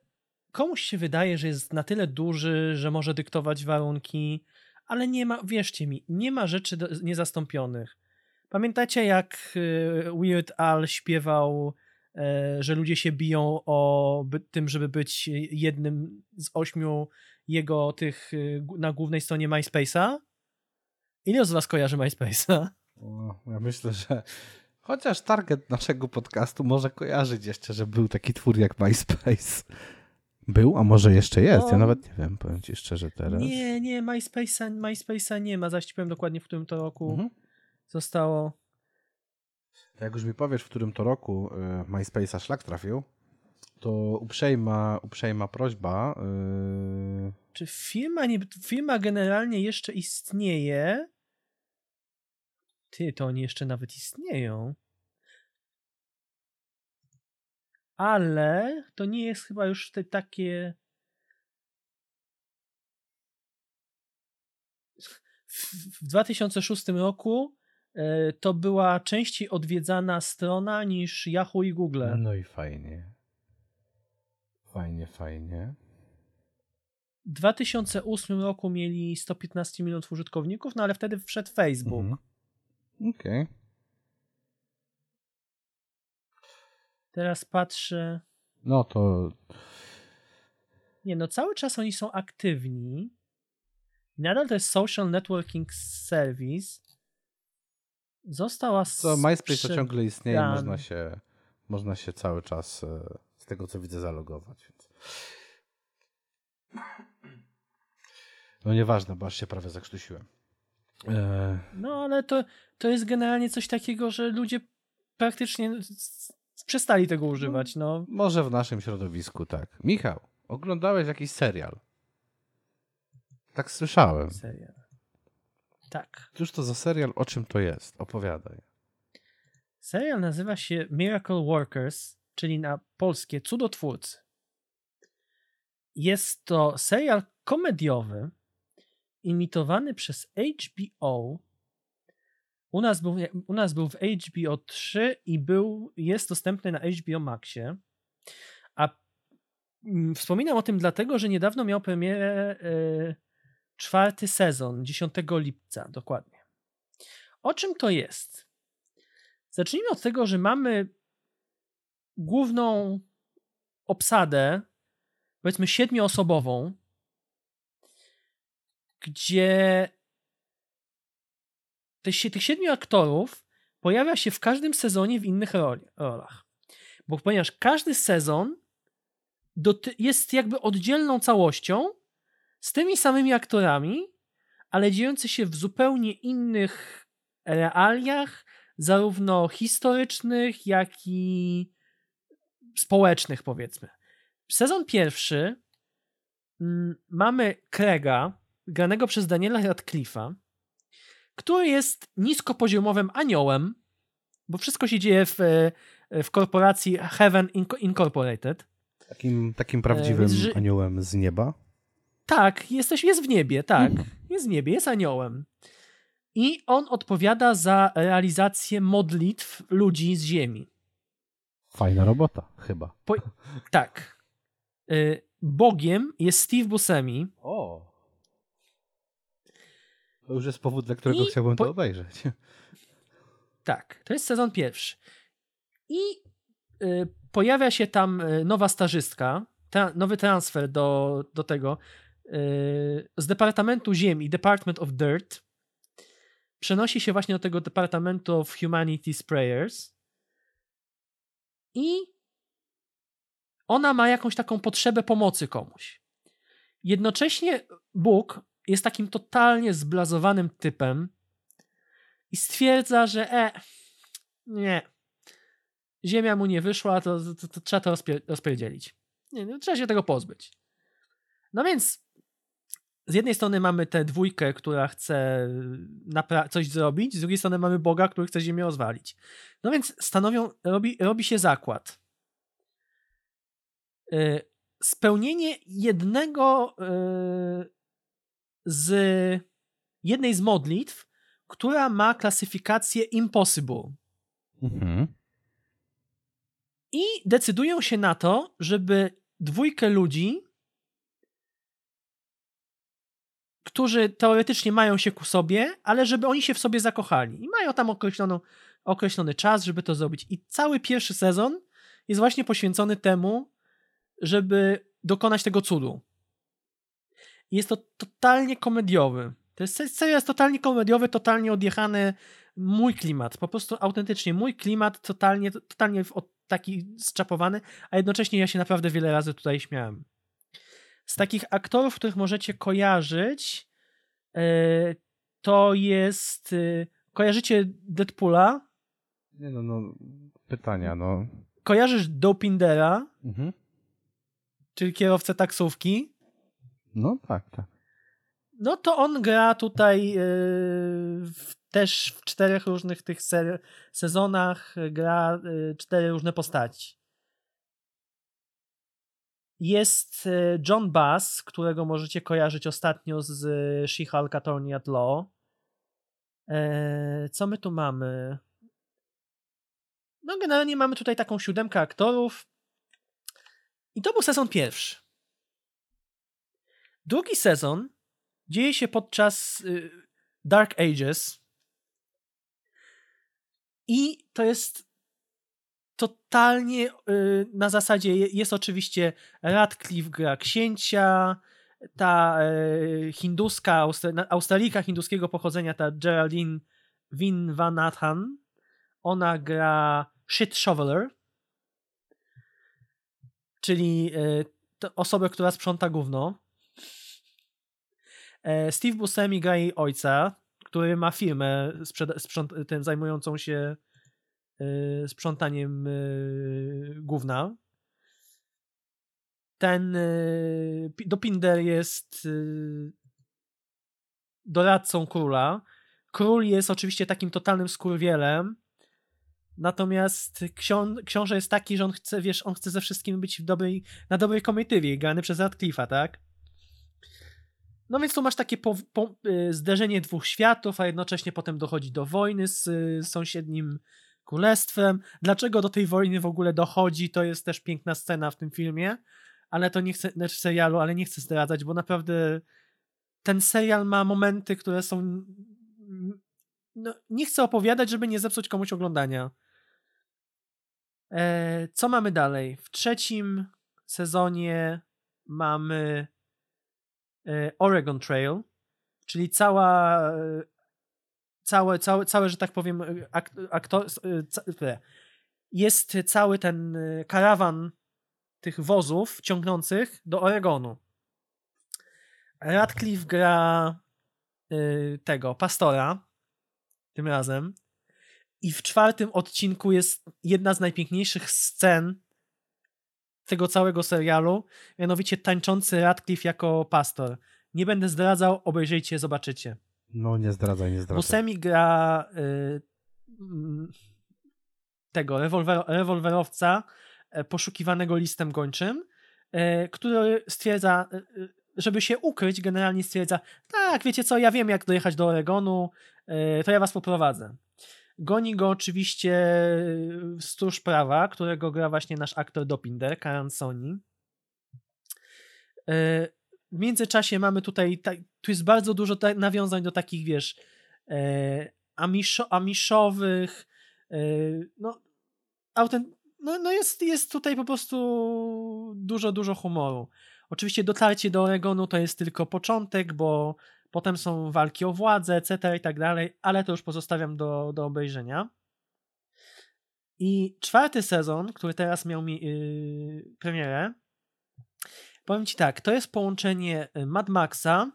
komuś się wydaje, że jest na tyle duży, że może dyktować warunki, ale nie ma, wierzcie mi, nie ma rzeczy do, niezastąpionych. Pamiętacie, jak y, Weird Al śpiewał, e, że ludzie się biją o tym, żeby być jednym z ośmiu jego tych y, na głównej stronie MySpace'a? Ile z was kojarzy MySpace'a? Ja myślę, że chociaż target naszego podcastu może kojarzyć jeszcze, że był taki twór jak MySpace. Był, a może jeszcze jest? Ja No. nawet nie wiem, powiem ci szczerze teraz. Nie, nie, MySpace'a, MySpace'a nie ma, zaś ci powiem dokładnie w którym to roku Mhm. zostało. Jak już mi powiesz, w którym to roku y, MySpace'a szlak trafił, to uprzejma, uprzejma prośba. y, Czy firma, nie, firma generalnie jeszcze istnieje? Ty, to oni jeszcze nawet istnieją. Ale to nie jest chyba już te takie. W w 2006 roku e, to była częściej odwiedzana strona niż Yahoo i Google. No i fajnie. Fajnie, fajnie. W 2008 roku mieli 115 milionów użytkowników, no ale wtedy wszedł Facebook. Mhm. Okej. Teraz patrzę. No to Nie, no cały czas oni są aktywni. Nadal to jest Social Networking Service. Została co, MySpace to ciągle istnieje, sprzedany. można się, można się cały czas e, z tego co widzę zalogować. Więc... No nieważne, bo aż się prawie zakrztusiłem. E, No ale to, to jest generalnie coś takiego, że ludzie praktycznie przestali tego używać. No, może w naszym środowisku tak. Michał, oglądałeś jakiś serial? Tak słyszałem. serial. Tak. Cóż to za serial, o czym to jest? Opowiadaj. Serial nazywa się Miracle Workers, czyli na polskie Cudotwórcy. Jest to serial komediowy imitowany przez HBO. U nas był, u nas był w HBO 3 i był, jest dostępny na HBO Maxie. A mm, wspominam o tym dlatego, że niedawno miał premierę e, czwarty sezon, 10 lipca dokładnie. O czym to jest? Zacznijmy od tego, że mamy główną obsadę, powiedzmy siedmioosobową, gdzie te, tych siedmiu aktorów pojawia się w każdym sezonie w innych roli, rolach. Bo ponieważ każdy sezon doty- jest jakby oddzielną całością z tymi samymi aktorami, ale dziejący się w zupełnie innych realiach, zarówno historycznych, jak i społecznych, powiedzmy. Sezon pierwszy mm, mamy Krega, granego przez Daniela Radcliffe'a, który jest niskopoziomowym aniołem, bo wszystko się dzieje w, e, w korporacji Heaven Inco- Incorporated. Takim, takim prawdziwym więc ży- aniołem z nieba. Tak, jesteś, jest w niebie, tak. Mhm. Jest w niebie, jest aniołem. I on odpowiada za realizację modlitw ludzi z ziemi. Fajna robota, chyba. Tak. Y, Bogiem jest Steve Buscemi. O! To już jest powód, dla którego I chciałbym po- to obejrzeć. Tak, to jest sezon pierwszy. I y, pojawia się tam y, nowa stażystka, tra- nowy transfer do, do tego y, z Departamentu Ziemi, Department of Dirt. Przenosi się właśnie do tego Departamentu of Humanities Prayers. I ona ma jakąś taką potrzebę pomocy komuś. Jednocześnie Bóg jest takim totalnie zblazowanym typem i stwierdza, że e, nie, ziemia mu nie wyszła, to, to, to trzeba to rozpie- rozpierdzielić. nie, no, trzeba się tego pozbyć. No więc z jednej strony mamy tę dwójkę, która chce napra- coś zrobić, z drugiej strony mamy Boga, który chce ziemię rozwalić. No więc stanowią, robi, robi się zakład. Y, Spełnienie jednego y, z jednej z modlitw, która ma klasyfikację impossible. Mhm. I decydują się na to, żeby dwójkę ludzi, którzy teoretycznie mają się ku sobie, ale żeby oni się w sobie zakochali. I mają tam określoną, określony czas, żeby to zrobić. I cały pierwszy sezon jest właśnie poświęcony temu, żeby dokonać tego cudu. Jest to totalnie komediowy. To jest serial jest totalnie komediowy, totalnie odjechany. Mój klimat, po prostu autentycznie mój klimat, totalnie, totalnie taki zczapowany, a jednocześnie ja się naprawdę wiele razy tutaj śmiałem. Z takich aktorów, których możecie kojarzyć, e, to jest. e, Kojarzycie Deadpoola? Nie no, no, pytania, no. Kojarzysz Dopindera, Mhm. czyli kierowcę taksówki? No tak, tak. No to on gra tutaj e, w, też w czterech różnych tych ser- sezonach, gra e, cztery różne postaci. Jest e, John Bass, którego możecie kojarzyć ostatnio z She-Hulk Attorney at Law. Co my tu mamy? No generalnie mamy tutaj taką siódemkę aktorów. I to był sezon pierwszy. Drugi sezon dzieje się podczas y, Dark Ages. I to jest totalnie y, na zasadzie, je- jest oczywiście Radcliffe gra księcia, ta y, hinduska, Austra- na- Australijka hinduskiego pochodzenia, ta Geraldine Vinvanathan, ona gra Shit Shoveler, czyli osobę, która sprząta gówno. E, Steve Buscemi gra jej ojca, który ma firmę tym zajmującą się y, sprzątaniem y, gówna. Ten y, Pi- Dopinder jest y, doradcą króla. Król jest oczywiście takim totalnym skurwielem. Natomiast ksią książę jest taki, że on chce, wiesz, on chce ze wszystkim być w dobrej, na dobrej komitywie, grany przez Radcliffe'a, tak? No więc tu masz takie po, po, y, zderzenie dwóch światów, a jednocześnie potem dochodzi do wojny z y, sąsiednim królestwem. Dlaczego do tej wojny w ogóle dochodzi, to jest też piękna scena w tym filmie, ale to nie chcę, znaczy serialu, ale nie chcę zdradzać, bo naprawdę ten serial ma momenty, które są no, nie chcę opowiadać, żeby nie zepsuć komuś oglądania. E, co mamy dalej? W trzecim sezonie mamy Oregon Trail, czyli cała e, całe, całe, całe, że tak powiem, e, ak, aktor, e, e, jest cały ten e, karawan tych wozów ciągnących do Oregonu. Radcliffe gra tego, pastora tym razem. I w czwartym odcinku jest jedna z najpiękniejszych scen tego całego serialu, mianowicie tańczący Radcliffe jako pastor. Nie będę zdradzał, obejrzyjcie, zobaczycie. No nie zdradzaj, nie zdradzaj. Buscemi gra y, tego rewolwer, rewolwerowca e, poszukiwanego listem gończym, e, który stwierdza, e, żeby się ukryć, generalnie stwierdza, tak, wiecie co, ja wiem jak dojechać do Oregonu, to ja was poprowadzę. Goni go oczywiście e, stróż prawa, którego gra właśnie nasz aktor Dopinder, Karan Soni. E, W międzyczasie mamy tutaj, ta, tu jest bardzo dużo nawiązań do takich, wiesz, e, amiszo, amiszowych, no, autent, no, no jest, jest tutaj po prostu dużo, dużo humoru. Oczywiście dotarcie do Oregonu to jest tylko początek, bo potem są walki o władzę, etc. i tak dalej, ale to już pozostawiam do, do obejrzenia. I czwarty sezon, który teraz miał mi, yy, premierę, powiem ci tak, to jest połączenie y, Mad Maxa,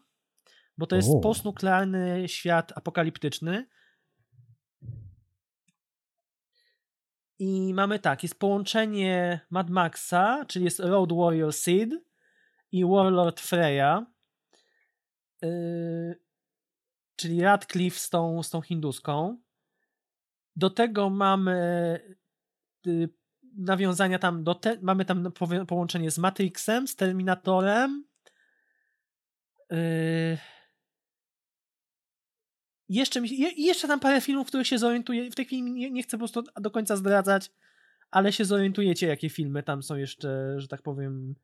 bo to jest O. postnuklearny świat apokaliptyczny. I mamy tak, jest połączenie Mad Maxa, czyli jest Road Warrior Sid i Warlord Freya, yy, czyli Radcliffe z tą, z tą hinduską. Do tego mamy y, nawiązania tam, do te, mamy tam połączenie z Matrixem, z Terminatorem. Yy, jeszcze, mi, je, jeszcze tam parę filmów, w których się zorientuję. W tej chwili nie, nie chcę po prostu do końca zdradzać, ale się zorientujecie, jakie filmy tam są jeszcze, że tak powiem,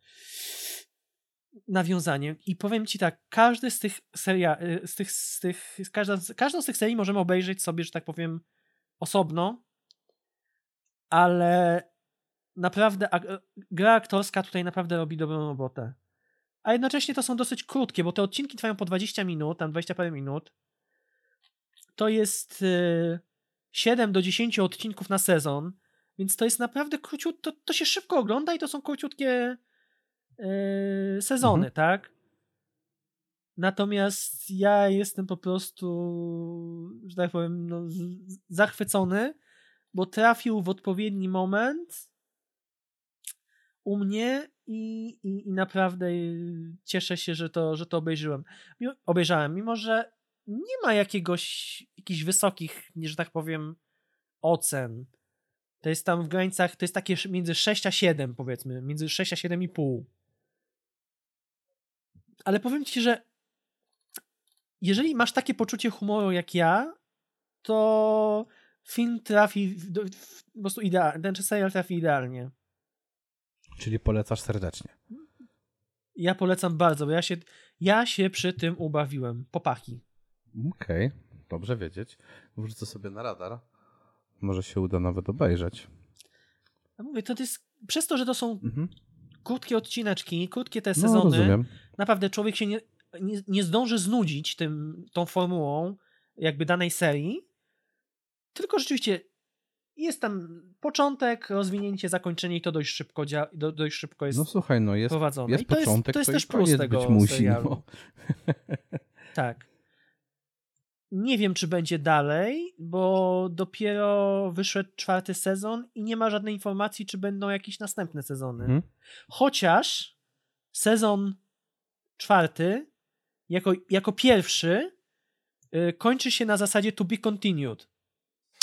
nawiązaniem. I powiem ci tak, każdy z tych seria, y, z tych, z tych, każda, każdą z tych serii możemy obejrzeć sobie, że tak powiem, osobno, ale naprawdę gra aktorska tutaj naprawdę robi dobrą robotę. A jednocześnie to są dosyć krótkie, bo te odcinki trwają po 20 minut, tam 20 parę minut. To jest y, 7 do 10 odcinków na sezon, więc to jest naprawdę króciut, to, to się szybko ogląda i to są króciutkie y, sezony, Mhm. tak? Natomiast ja jestem po prostu, że tak powiem, no, zachwycony, bo trafił w odpowiedni moment u mnie i, i, i naprawdę y, cieszę się, że to, że to obejrzyłem. Mimo, obejrzałem, mimo że nie ma jakiegoś, jakichś wysokich, że tak powiem, ocen. To jest tam w granicach, to jest takie między 6 a 7 powiedzmy, między 6 a 7,5. Ale powiem ci, że jeżeli masz takie poczucie humoru jak ja, to film trafi do- po prostu idealnie, ten serial trafi idealnie. Czyli polecasz serdecznie. Ja polecam bardzo, bo ja się, ja się przy tym ubawiłem. Popaki. Okej, dobrze wiedzieć. Wrzucę sobie na radar. Może się uda nawet obejrzeć. Ja mówię, to jest przez to, że to są Mhm. krótkie odcineczki, krótkie te No, sezony, rozumiem. Naprawdę człowiek się nie, nie, nie zdąży znudzić tym, tą formułą jakby danej serii, tylko rzeczywiście jest tam początek, rozwinięcie, zakończenie i to dość szybko, dzia- do, dość szybko jest No słuchaj, no jest, prowadzone. jest I to początek, jest, to jest i też plus tego być musi. serialu. No. Tak. Nie wiem, czy będzie dalej, bo dopiero wyszedł czwarty sezon i nie ma żadnej informacji, czy będą jakieś następne sezony. Mhm. Chociaż sezon czwarty, jako, jako pierwszy, y, kończy się na zasadzie to be continued.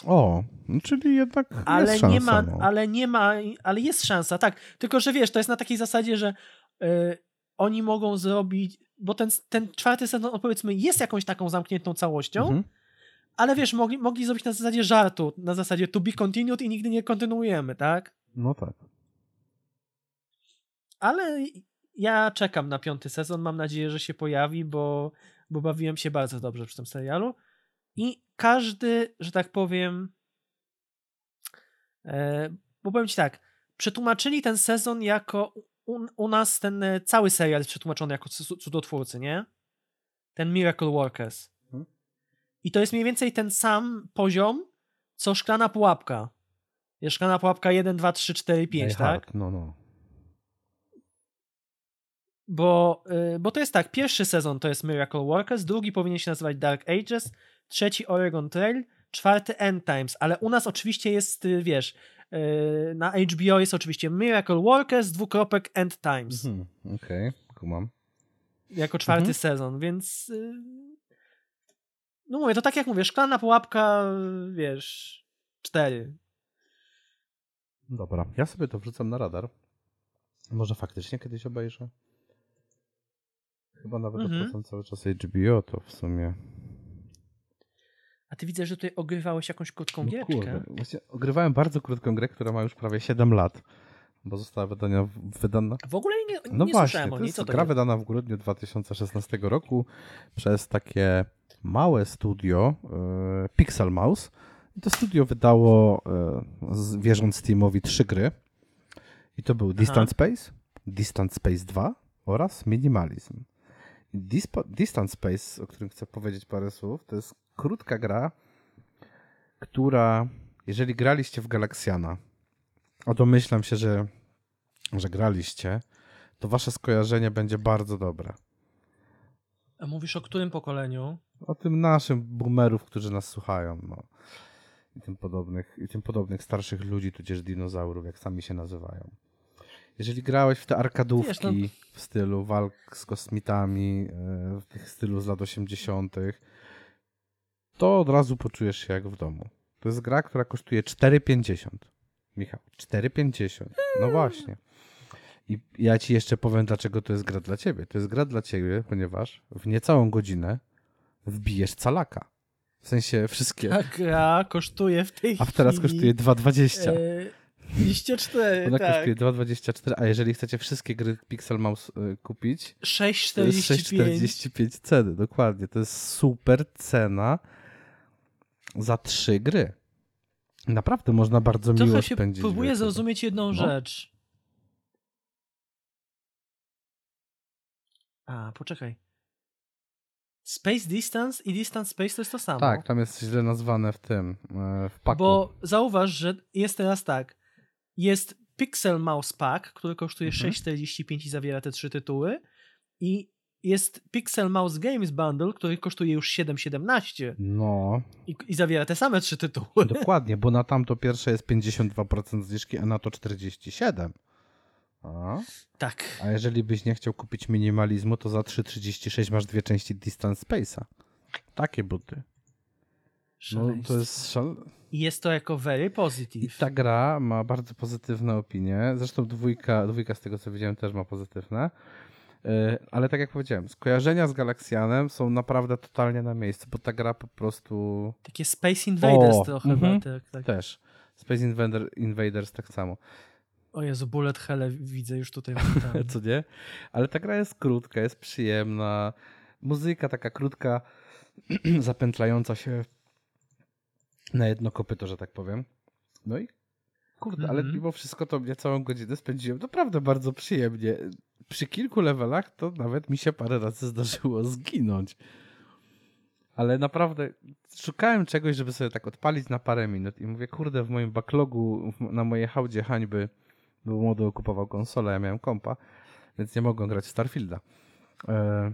O, no czyli jednak Ale jest szansa, nie ma, no. ale nie ma, ale jest szansa, tak. Tylko, że wiesz, to jest na takiej zasadzie, że y, oni mogą zrobić, bo ten, ten czwarty sezon, powiedzmy, jest jakąś taką zamkniętą całością, Mhm. ale wiesz, mogli, mogli zrobić na zasadzie żartu, na zasadzie to be continued i nigdy nie kontynuujemy, tak? No tak. Ale ja czekam na piąty sezon, mam nadzieję, że się pojawi, bo, bo bawiłem się bardzo dobrze przy tym serialu. I każdy, że tak powiem, e, bo powiem ci tak, przetłumaczyli ten sezon jako, u, u nas ten e, cały serial jest przetłumaczony jako cu- cudotwórcy, nie? Ten Miracle Workers. Mhm. I to jest mniej więcej ten sam poziom, co Szklana Pułapka. Jest Szklana Pułapka 1, 2, 3, 4, 5, Die tak? Hard, No, no. Bo, y, bo to jest tak, pierwszy sezon to jest Miracle Workers, drugi powinien się nazywać Dark Ages, trzeci Oregon Trail, czwarty End Times, ale u nas oczywiście jest, y, wiesz, y, na HBO jest oczywiście Miracle Workers, dwukropek End Times, Mhm. Okej, kumam. jako czwarty Mhm. sezon, więc no mówię, to tak jak mówię, szklana pułapka, wiesz, cztery. Dobra, ja sobie to wrzucam na radar. Może faktycznie kiedyś obejrzę. Chyba nawet Mhm. opłacam cały czas HBO, to w sumie... A ty widzę, że tutaj ogrywałeś jakąś krótką No kurde, właśnie ogrywałem bardzo krótką grę, która ma już prawie 7 lat, bo została wydania, wydana... W ogóle nie, No nie właśnie, słyszałem o to jest to gra wydana w grudniu 2016 roku przez takie małe studio e, Pixel Mouse. I to studio wydało, z, wierząc Steamowi, trzy gry. I to był Distant Space, Distant Space 2 oraz Minimalism. Dispo, Distant Space, o którym chcę powiedzieć parę słów, to jest krótka gra, która, jeżeli graliście w Galaxiana, a domyślam się, że, że graliście, to wasze skojarzenie będzie bardzo dobre. A mówisz o którym pokoleniu? O tym naszym boomerów, którzy nas słuchają. No. i tym podobnych, i tym podobnych starszych ludzi, tudzież dinozaurów, jak sami się nazywają. Jeżeli grałeś w te arkadówki Wiesz, no- w stylu walk z kosmitami, e, w tych stylu z lat 80., to od razu poczujesz się jak w domu. To jest gra, która kosztuje 4,50. Michał, 4,50. No właśnie. I ja ci jeszcze powiem, dlaczego to jest gra dla ciebie. To jest gra dla ciebie, ponieważ w niecałą godzinę wbijesz calaka. W sensie wszystkie. Ta gra kosztuje w tej A teraz chwili... kosztuje 2,20. E, 24, Ona tak. kosztuje 2,24, a jeżeli chcecie wszystkie gry Pixel Mouse y, kupić, to jest 6,45. 6,45 ceny, dokładnie. To jest super cena za trzy gry. Naprawdę można bardzo miło Trochę się spędzić. próbuję zrozumieć jedną No. rzecz. A, poczekaj. Space Distance i Distance Space to jest to samo. Tak, tam jest źle nazwane w tym, e, w paku. Bo zauważ, że jest teraz tak. Jest Pixel Mouse Pack, który kosztuje Mhm. 6,45 i zawiera te trzy tytuły. I jest Pixel Mouse Games Bundle, który kosztuje już 7,17 No, i, i zawiera te same trzy tytuły. dokładnie, bo na tamto pierwsze jest 52% zniżki, a na to 47%. A? Tak. a jeżeli byś nie chciał kupić minimalizmu, to za 3,36 masz dwie części Distance Space'a. Takie buty. No, to jest szal... I jest to jako very I positive. ta gra ma bardzo pozytywne opinie. Zresztą dwójka, dwójka z tego co widziałem też ma pozytywne. Yy, Ale tak jak powiedziałem, skojarzenia z Galaxianem są naprawdę totalnie na miejscu, bo ta gra po prostu Takie Space Invaders O, trochę. mhm. Tak, tak. też. Space Invader, Invaders tak samo. O Jezu, Bullet Hell widzę już tutaj. Co nie? Ale ta gra jest krótka, jest przyjemna. Muzyka taka krótka, zapętlająca się na jedno kopyto, że tak powiem. No i kurde, ale Mhm. mimo wszystko to mnie całą godzinę spędziłem naprawdę bardzo przyjemnie. Przy kilku levelach to nawet mi się parę razy zdarzyło zginąć. Ale naprawdę szukałem czegoś, żeby sobie tak odpalić na parę minut i mówię, kurde, w moim backlogu, na mojej hałdzie hańby był młody kupował konsolę, ja miałem kompa, więc nie mogłem grać w Starfielda. E,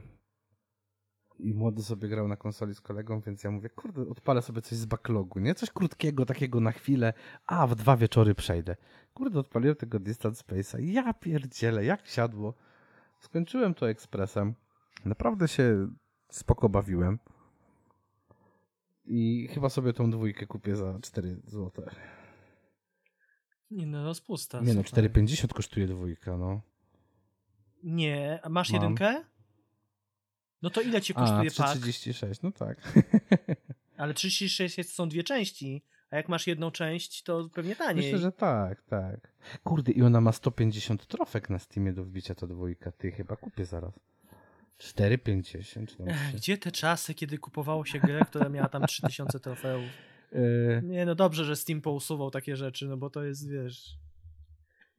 I młody sobie grał na konsoli z kolegą, więc ja mówię, kurde, odpalę sobie coś z backlogu, nie? Coś krótkiego, takiego na chwilę, a w dwa wieczory przejdę. Kurde, odpaliłem tego Distance Space'a i ja pierdzielę, jak siadło. Skończyłem to ekspresem. Naprawdę się spoko bawiłem. I chyba sobie tą dwójkę kupię za 4 zł. Nie no, rozpusta. Nie no, słuchaj. 4,50 kosztuje dwójka, no. Nie, a masz Mam. jedynkę? No to ile ci A, kosztuje pak? 3,36, no tak. Ale 36 jest, są dwie części, a jak masz jedną część, to pewnie taniej. Myślę, że tak, tak. Kurde, i ona ma 150 trofek na Steamie do wbicia ta dwójka. Ty chyba kupię zaraz. 4,50. No. Gdzie te czasy, kiedy kupowało się grę, która miała tam 3000 trofeów? Yy, Nie, no dobrze, że Steam pousuwał takie rzeczy, no bo to jest, wiesz...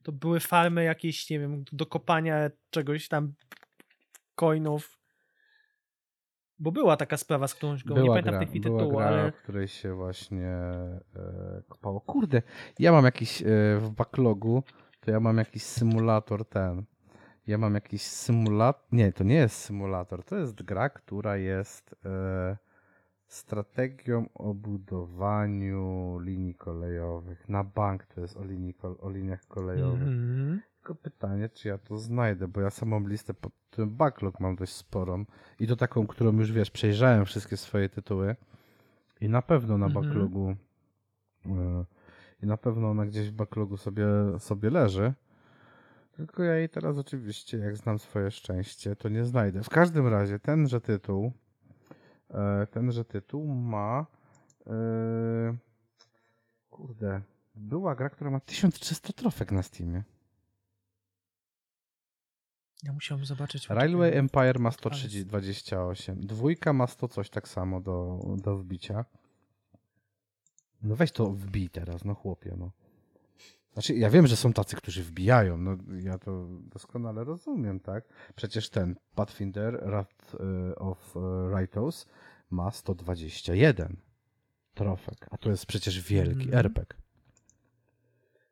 To były farmy jakieś, nie wiem, do kopania czegoś tam, coinów. Bo była taka sprawa z którąś nie była pamiętam gra, tej tytułu, gra, ale... w której się właśnie e, kopało. Kurde, ja mam jakiś e, w backlogu, to ja mam jakiś symulator ten. Ja mam jakiś symulator. Nie, to nie jest symulator. To jest gra, która jest e, strategią o budowaniu linii kolejowych. Na bank to jest o, linii, o liniach kolejowych. Mhm. Tylko pytanie, czy ja to znajdę, bo ja samą listę pod tym backlog mam dość sporą i to taką, którą już wiesz, przejrzałem wszystkie swoje tytuły i na pewno na Mhm. backlogu e, i na pewno ona gdzieś w backlogu sobie, sobie leży. Tylko ja jej teraz oczywiście, jak znam swoje szczęście, to nie znajdę. W każdym razie tenże tytuł e, tenże tytuł ma e, kurde, była gra, która ma 1300 trofek na Steamie. Ja musiałem zobaczyć. Railway. Empire ma Ale- 128, dwójka ma 100 coś tak samo do, do wbicia. No weź to wbij teraz, no chłopie, no. Znaczy, ja wiem, że są tacy, którzy wbijają, no ja to doskonale rozumiem, tak? Przecież ten Pathfinder Wrath y, of y, Rightos ma 121 trofek, a to jest przecież wielki Mhm. RPG.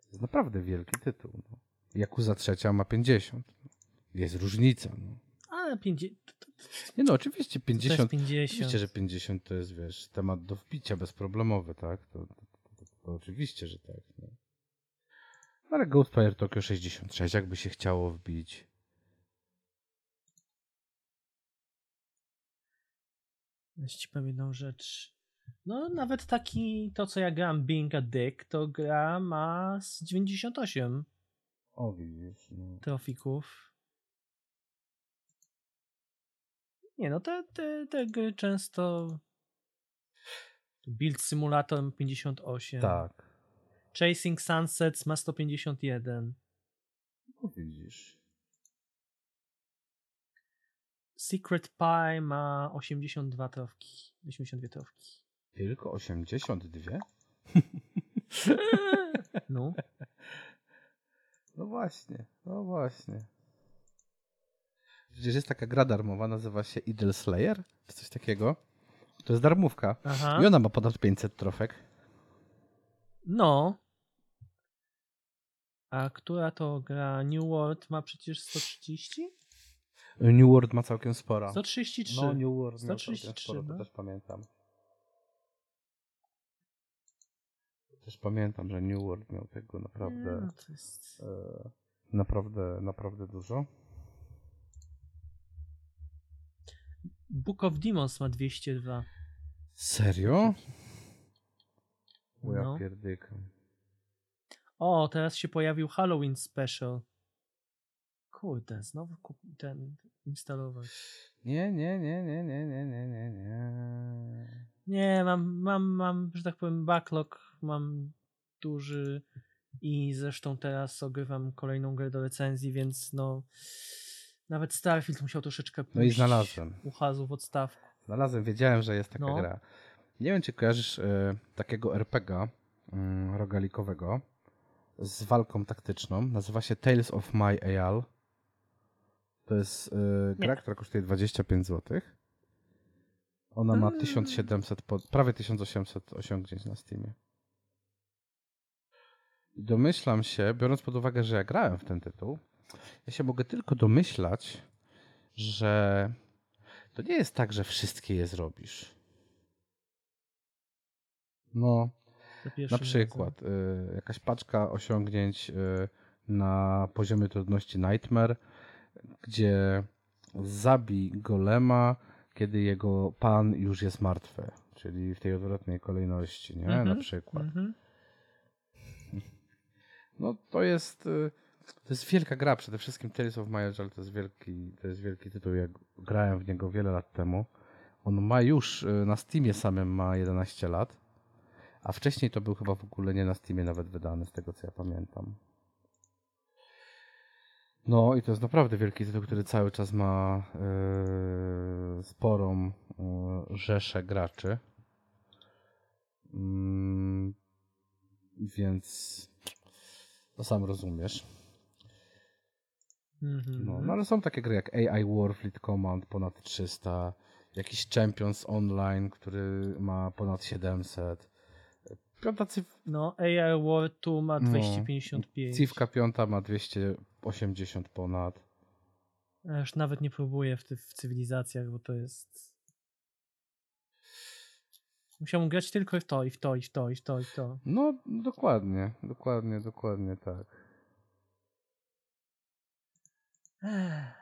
To jest naprawdę wielki tytuł. No. Yakuza trzecia ma 50. Jest różnica, no. Ale 50. Nie no, oczywiście To jest 50. 50. Oczywiście, że 50 to jest, wiesz, temat do wbicia bezproblemowy, tak? To, to, To oczywiście, że tak. No. Ale Ghostwire Tokyo 66, jakby się chciało wbić. Powiem jedną rzecz. No, nawet taki, to co ja gram, Being a Dick, to gra ma z 98 O, widzisz. No. trofików. Nie no, te, te, te gry często... Build Simulator 58. Tak. Chasing Sunsets ma 151. O, widzisz. Secret Pie ma 82 trofki. 82 trofki. Tylko 82? No. No właśnie, no właśnie. Przecież jest taka gra darmowa, nazywa się Idle Slayer, czy coś takiego. To jest darmówka. Aha. I ona ma ponad 500 trofek. No. A która to gra? New World ma przecież 130? New World ma całkiem sporo. 133. No, New World miał 133, całkiem sporo, to no. też pamiętam. Też pamiętam, że New World miał tego Nie, naprawdę, no to jest... e, naprawdę, naprawdę dużo. Book of Demons ma 202. Serio? O ja No. pierdykam. O, teraz się pojawił Halloween Special. Kurde, znowu kup... ten instalować. Nie, nie, nie, nie, nie, nie, nie, nie, nie. Nie, mam, mam, mam, że tak powiem, backlog mam duży i zresztą teraz ogrywam kolejną grę do recenzji, więc no nawet Starfield musiał troszeczkę pójść No i znalazłem. u Hazu w odstawku. Znalazłem, wiedziałem, że jest taka No. gra. Nie wiem, czy kojarzysz e, takiego RPGa mm, rogalikowego z walką taktyczną. Nazywa się Tales of My Eyal. To jest e, gra, Nie. która kosztuje 25 zł. Ona ma Mm. 1700, po, prawie 1800 osiągnięć na Steamie. Domyślam się, biorąc pod uwagę, że ja grałem w ten tytuł, ja się mogę tylko domyślać, że to nie jest tak, że wszystkie je zrobisz. No, na przykład y, jakaś paczka osiągnięć y, na poziomie trudności Nightmare, gdzie zabij golema, kiedy jego pan już jest martwy, czyli w tej odwrotnej kolejności, nie? Mhm, Na przykład. Mhm. No to jest y, to jest wielka gra, przede wszystkim Tales of Major, to jest wielki, to jest wielki tytuł, ja grałem w niego wiele lat temu. On ma już y, na Steamie samym ma 11 lat, a wcześniej to był chyba w ogóle nie na Steamie nawet wydany, z tego co ja pamiętam. No i to jest naprawdę wielki tytuł, który cały czas ma y, sporą y, rzeszę graczy. Mm, więc to sam rozumiesz. Mhm. No, no ale są takie gry jak AI Warfleet Command ponad 300, jakiś Champions Online, który ma ponad 700. Piąta cyf No, AI War 2 ma No. 255. Cifka piąta ma 280 ponad. Ja już nawet nie próbuję w, ty, w cywilizacjach, bo to jest. Musiałbym grać tylko w to, i w to, i w to, i w to, i w to. No, dokładnie, dokładnie, dokładnie tak. Ech.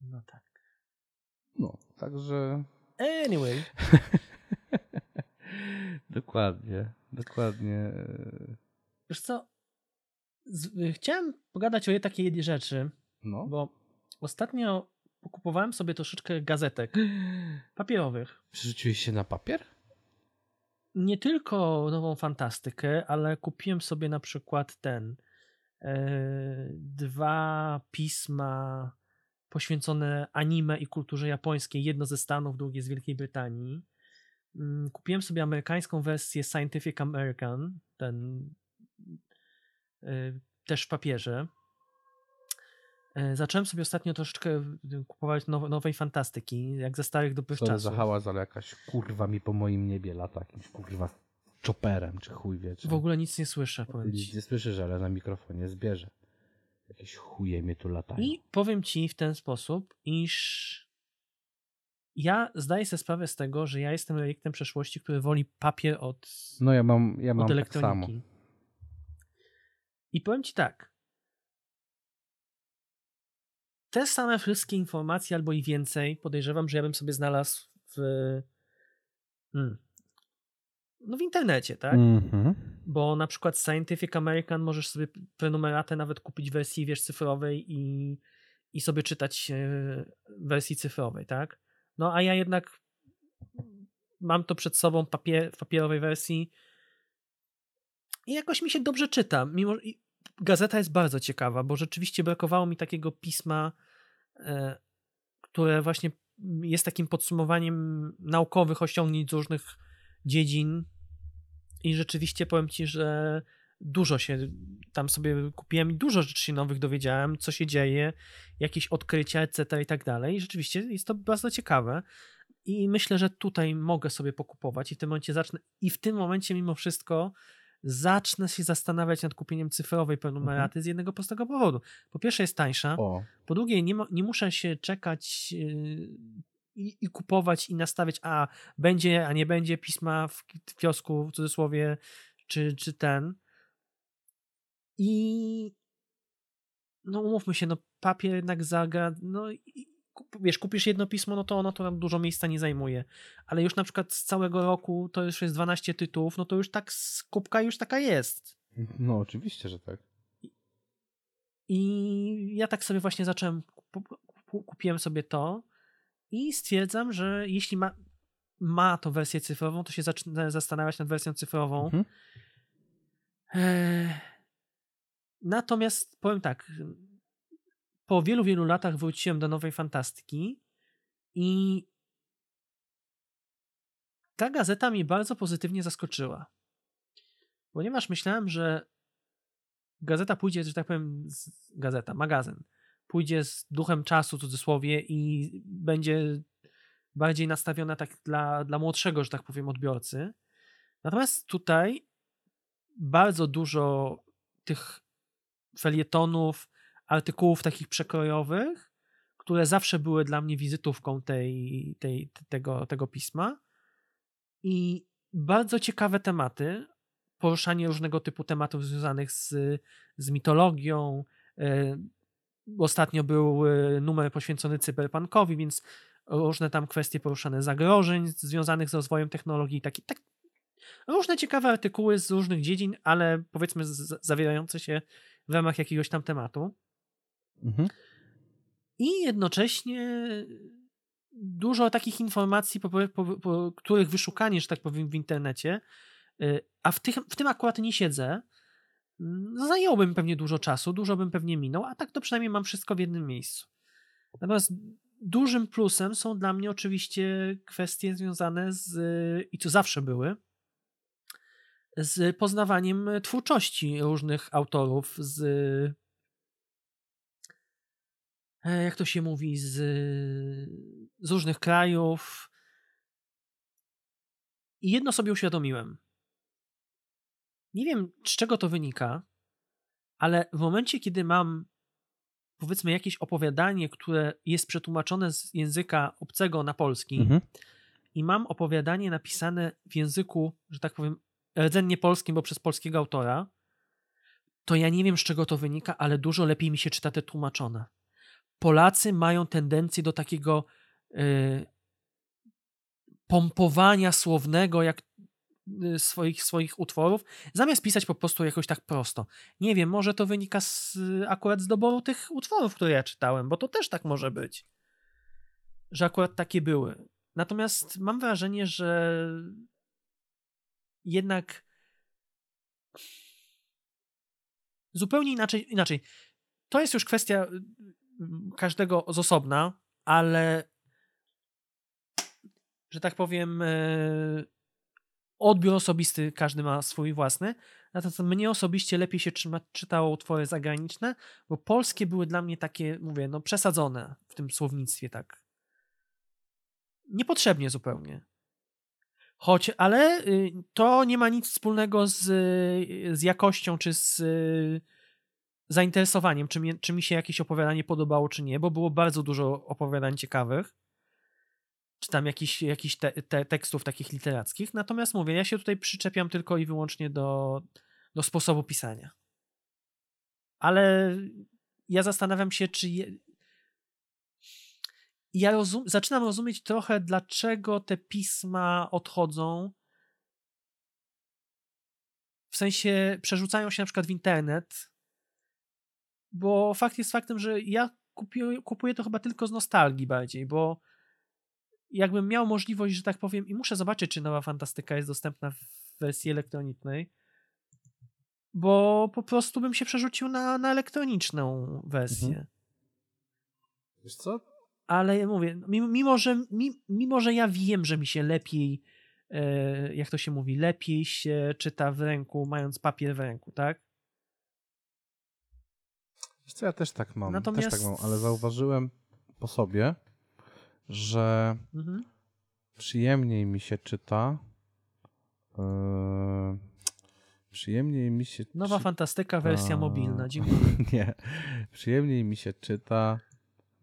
No tak. No, także Anyway, dokładnie, dokładnie. wiesz co? Y, chciałem pogadać o takiej jednej rzeczy, No, bo ostatnio pokupowałem sobie troszeczkę gazetek papierowych. przerzuciłeś się na papier? Nie tylko nową fantastykę, ale kupiłem sobie na przykład ten dwa pisma poświęcone anime i kulturze japońskiej. Jedno ze Stanów, drugie z Wielkiej Brytanii. Mm, Kupiłem sobie amerykańską wersję Scientific American, ten e, też w papierze. E, Zacząłem sobie ostatnio troszeczkę kupować now, nowej fantastyki, jak ze starych dobrych Sorry czasów. za hałas, ale jakaś kurwa mi po moim niebie lata jakimś kurwa chopperem, czy chuj wie. Czy... W ogóle nic nie słyszę, powiem Nic ci. nie słyszysz, ale na mikrofonie zbierze. Jakieś chuje mnie tu latają. I powiem ci w ten sposób, iż ja zdaję sobie sprawę z tego, że ja jestem reliktem przeszłości, który woli papier od, No ja mam, ja mam tak samo. I powiem ci tak. Te same wszystkie informacje, albo i więcej, podejrzewam, że ja bym sobie znalazł w. Hmm, no w internecie, tak? Mhm. Bo na przykład Scientific American możesz sobie prenumeratę nawet kupić w wersji wiesz, cyfrowej i, i sobie czytać e, w wersji cyfrowej, tak? No a ja jednak mam to przed sobą papier, w papierowej wersji i jakoś mi się dobrze czyta. Mimo, gazeta jest bardzo ciekawa, bo rzeczywiście brakowało mi takiego pisma, e, które właśnie jest takim podsumowaniem naukowych osiągnięć z różnych dziedzin i rzeczywiście powiem ci, że dużo się tam sobie kupiłem i dużo rzeczy się nowych dowiedziałem, co się dzieje, jakieś odkrycia, etc. i tak dalej. I rzeczywiście jest to bardzo ciekawe. I myślę, że tutaj mogę sobie pokupować i w tym momencie zacznę. I w tym momencie, mimo wszystko, zacznę się zastanawiać nad kupieniem cyfrowej prenumeraty z jednego prostego powodu. Po pierwsze, jest tańsza. O, Po drugie, nie, nie muszę się czekać yy, i, i kupować i nastawiać, a będzie, a nie będzie pisma w, w kiosku, w cudzysłowie, czy, czy ten. I no umówmy się, no papier jednak zagra, no i, wiesz, kupisz jedno pismo, no to ono to nam dużo miejsca nie zajmuje. Ale już na przykład z całego roku to już jest 12 tytułów, no to już tak skupka już taka jest. no oczywiście, że tak. I ja tak sobie właśnie zacząłem, kup- kup- kupiłem sobie to i stwierdzam, że jeśli ma, ma to wersję cyfrową, to się zacznę zastanawiać nad wersją cyfrową. Mhm. Eee, Natomiast powiem tak, po wielu, wielu latach wróciłem do nowej fantastyki i ta gazeta mnie bardzo pozytywnie zaskoczyła. Ponieważ myślałem, że gazeta pójdzie, że tak powiem, z, gazeta, magazyn, pójdzie z duchem czasu, w cudzysłowie, i będzie bardziej nastawiona tak dla, dla młodszego, że tak powiem, odbiorcy. Natomiast tutaj bardzo dużo tych felietonów, artykułów takich przekrojowych, które zawsze były dla mnie wizytówką tej, tej, tego, tego pisma. I bardzo ciekawe tematy, poruszanie różnego typu tematów związanych z, z mitologią. E, Ostatnio był e, numer poświęcony cyberpunkowi, więc różne tam kwestie poruszane zagrożeń związanych z rozwojem technologii, takie, tak, różne ciekawe artykuły z różnych dziedzin, ale powiedzmy z, zawierające się w ramach jakiegoś tam tematu. Mhm. I jednocześnie dużo takich informacji, po, po, po, których wyszukanie, że tak powiem, w internecie, y, a w, tych, w tym akurat nie siedzę, no zajęłoby pewnie dużo czasu, dużo bym pewnie minął, a tak to przynajmniej mam wszystko w jednym miejscu. Natomiast dużym plusem są dla mnie oczywiście kwestie związane z, i co zawsze były, z poznawaniem twórczości różnych autorów, z e, jak to się mówi, z, z różnych krajów. I jedno sobie uświadomiłem. Nie wiem, z czego to wynika, ale w momencie, kiedy mam powiedzmy jakieś opowiadanie, które jest przetłumaczone z języka obcego na polski Mhm. i mam opowiadanie napisane w języku, że tak powiem, rdzennie polskim, bo przez polskiego autora, to ja nie wiem, z czego to wynika, ale dużo lepiej mi się czyta te tłumaczone. Polacy mają tendencję do takiego y, pompowania słownego, jak swoich, swoich utworów, zamiast pisać po prostu jakoś tak prosto. Nie wiem, może to wynika z, akurat z doboru tych utworów, które ja czytałem, bo to też tak może być, że akurat takie były. Natomiast mam wrażenie, że jednak zupełnie inaczej, inaczej. To jest już kwestia y, każdego z osobna, ale że tak powiem, odbiór osobisty każdy ma swój własny. Natomiast mnie osobiście lepiej się czytało utwory zagraniczne, bo polskie były dla mnie takie, mówię, no przesadzone w tym słownictwie, tak. Niepotrzebnie zupełnie. Choć, ale y, to nie ma nic wspólnego z, z jakością czy z y, zainteresowaniem, czy mi, czy mi się jakieś opowiadanie podobało, czy nie, bo było bardzo dużo opowiadań ciekawych. Czy tam jakichś jakiś te, te tekstów takich literackich. Natomiast mówię, ja się tutaj przyczepiam tylko i wyłącznie do, do sposobu pisania. Ale ja zastanawiam się, czy. Je... Ja rozum... zaczynam rozumieć trochę, dlaczego te pisma odchodzą. W sensie przerzucają się na przykład w internet. Bo fakt jest faktem, że ja kupuję, kupuję to chyba tylko z nostalgii bardziej, bo jakbym miał możliwość, że tak powiem, i muszę zobaczyć, czy nowa fantastyka jest dostępna w wersji elektronicznej, bo po prostu bym się przerzucił na, na elektroniczną wersję. Mhm. Wiesz co? Ale mówię, mimo, mimo, że, mimo, że ja wiem, że mi się lepiej, e, jak to się mówi, lepiej się czyta w ręku, mając papier w ręku, tak? Wiesz co, ja też tak mam, Natomiast... też tak mam, ale zauważyłem po sobie, że mhm. przyjemniej mi się czyta. Yy, przyjemniej mi się. Nowa fantastyka, wersja mobilna. Dziękuję. Nie. Przyjemniej mi się czyta.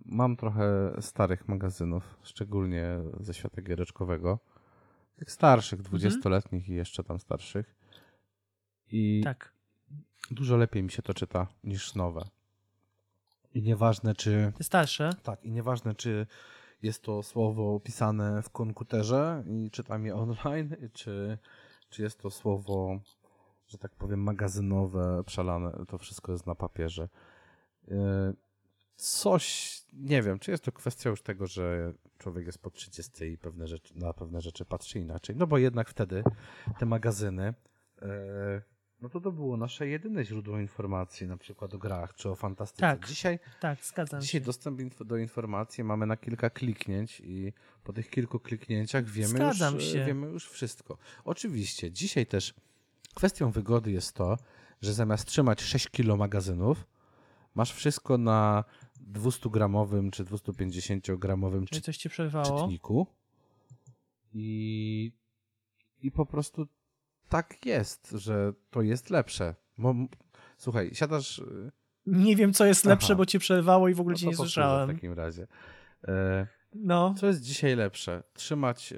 Mam trochę starych magazynów, szczególnie ze świata giereczkowego. Tych starszych, dwudziestoletnich mhm. i jeszcze tam starszych. I tak. dużo lepiej mi się to czyta niż nowe. I nieważne, czy. Te starsze? Tak, i nieważne, czy jest to słowo pisane w komputerze i czytam je online, czy, czy jest to słowo, że tak powiem, magazynowe, przelane, to wszystko jest na papierze. E, coś, nie wiem, czy jest to kwestia już tego, że człowiek jest po 30 i pewne rzeczy, na pewne rzeczy patrzy inaczej. No bo jednak wtedy te magazyny e, no to to było nasze jedyne źródło informacji, na przykład o grach czy o fantastyce. Tak, dzisiaj, tak, zgadzam dzisiaj się. dostęp do informacji mamy na kilka kliknięć i po tych kilku kliknięciach wiemy, zgadzam już, się. wiemy już wszystko. Oczywiście, dzisiaj też kwestią wygody jest to, że zamiast trzymać 6 kilo magazynów, masz wszystko na 200-gramowym czy 250-gramowym czy, coś ci przerwało? czytniku i, i po prostu tak jest, że to jest lepsze. Bo, słuchaj, siadasz... Y, nie wiem, co jest lepsze, Aha. bo cię przerwało i w ogóle no cię nie słyszałem. w takim razie. E, no. Co jest dzisiaj lepsze? Trzymać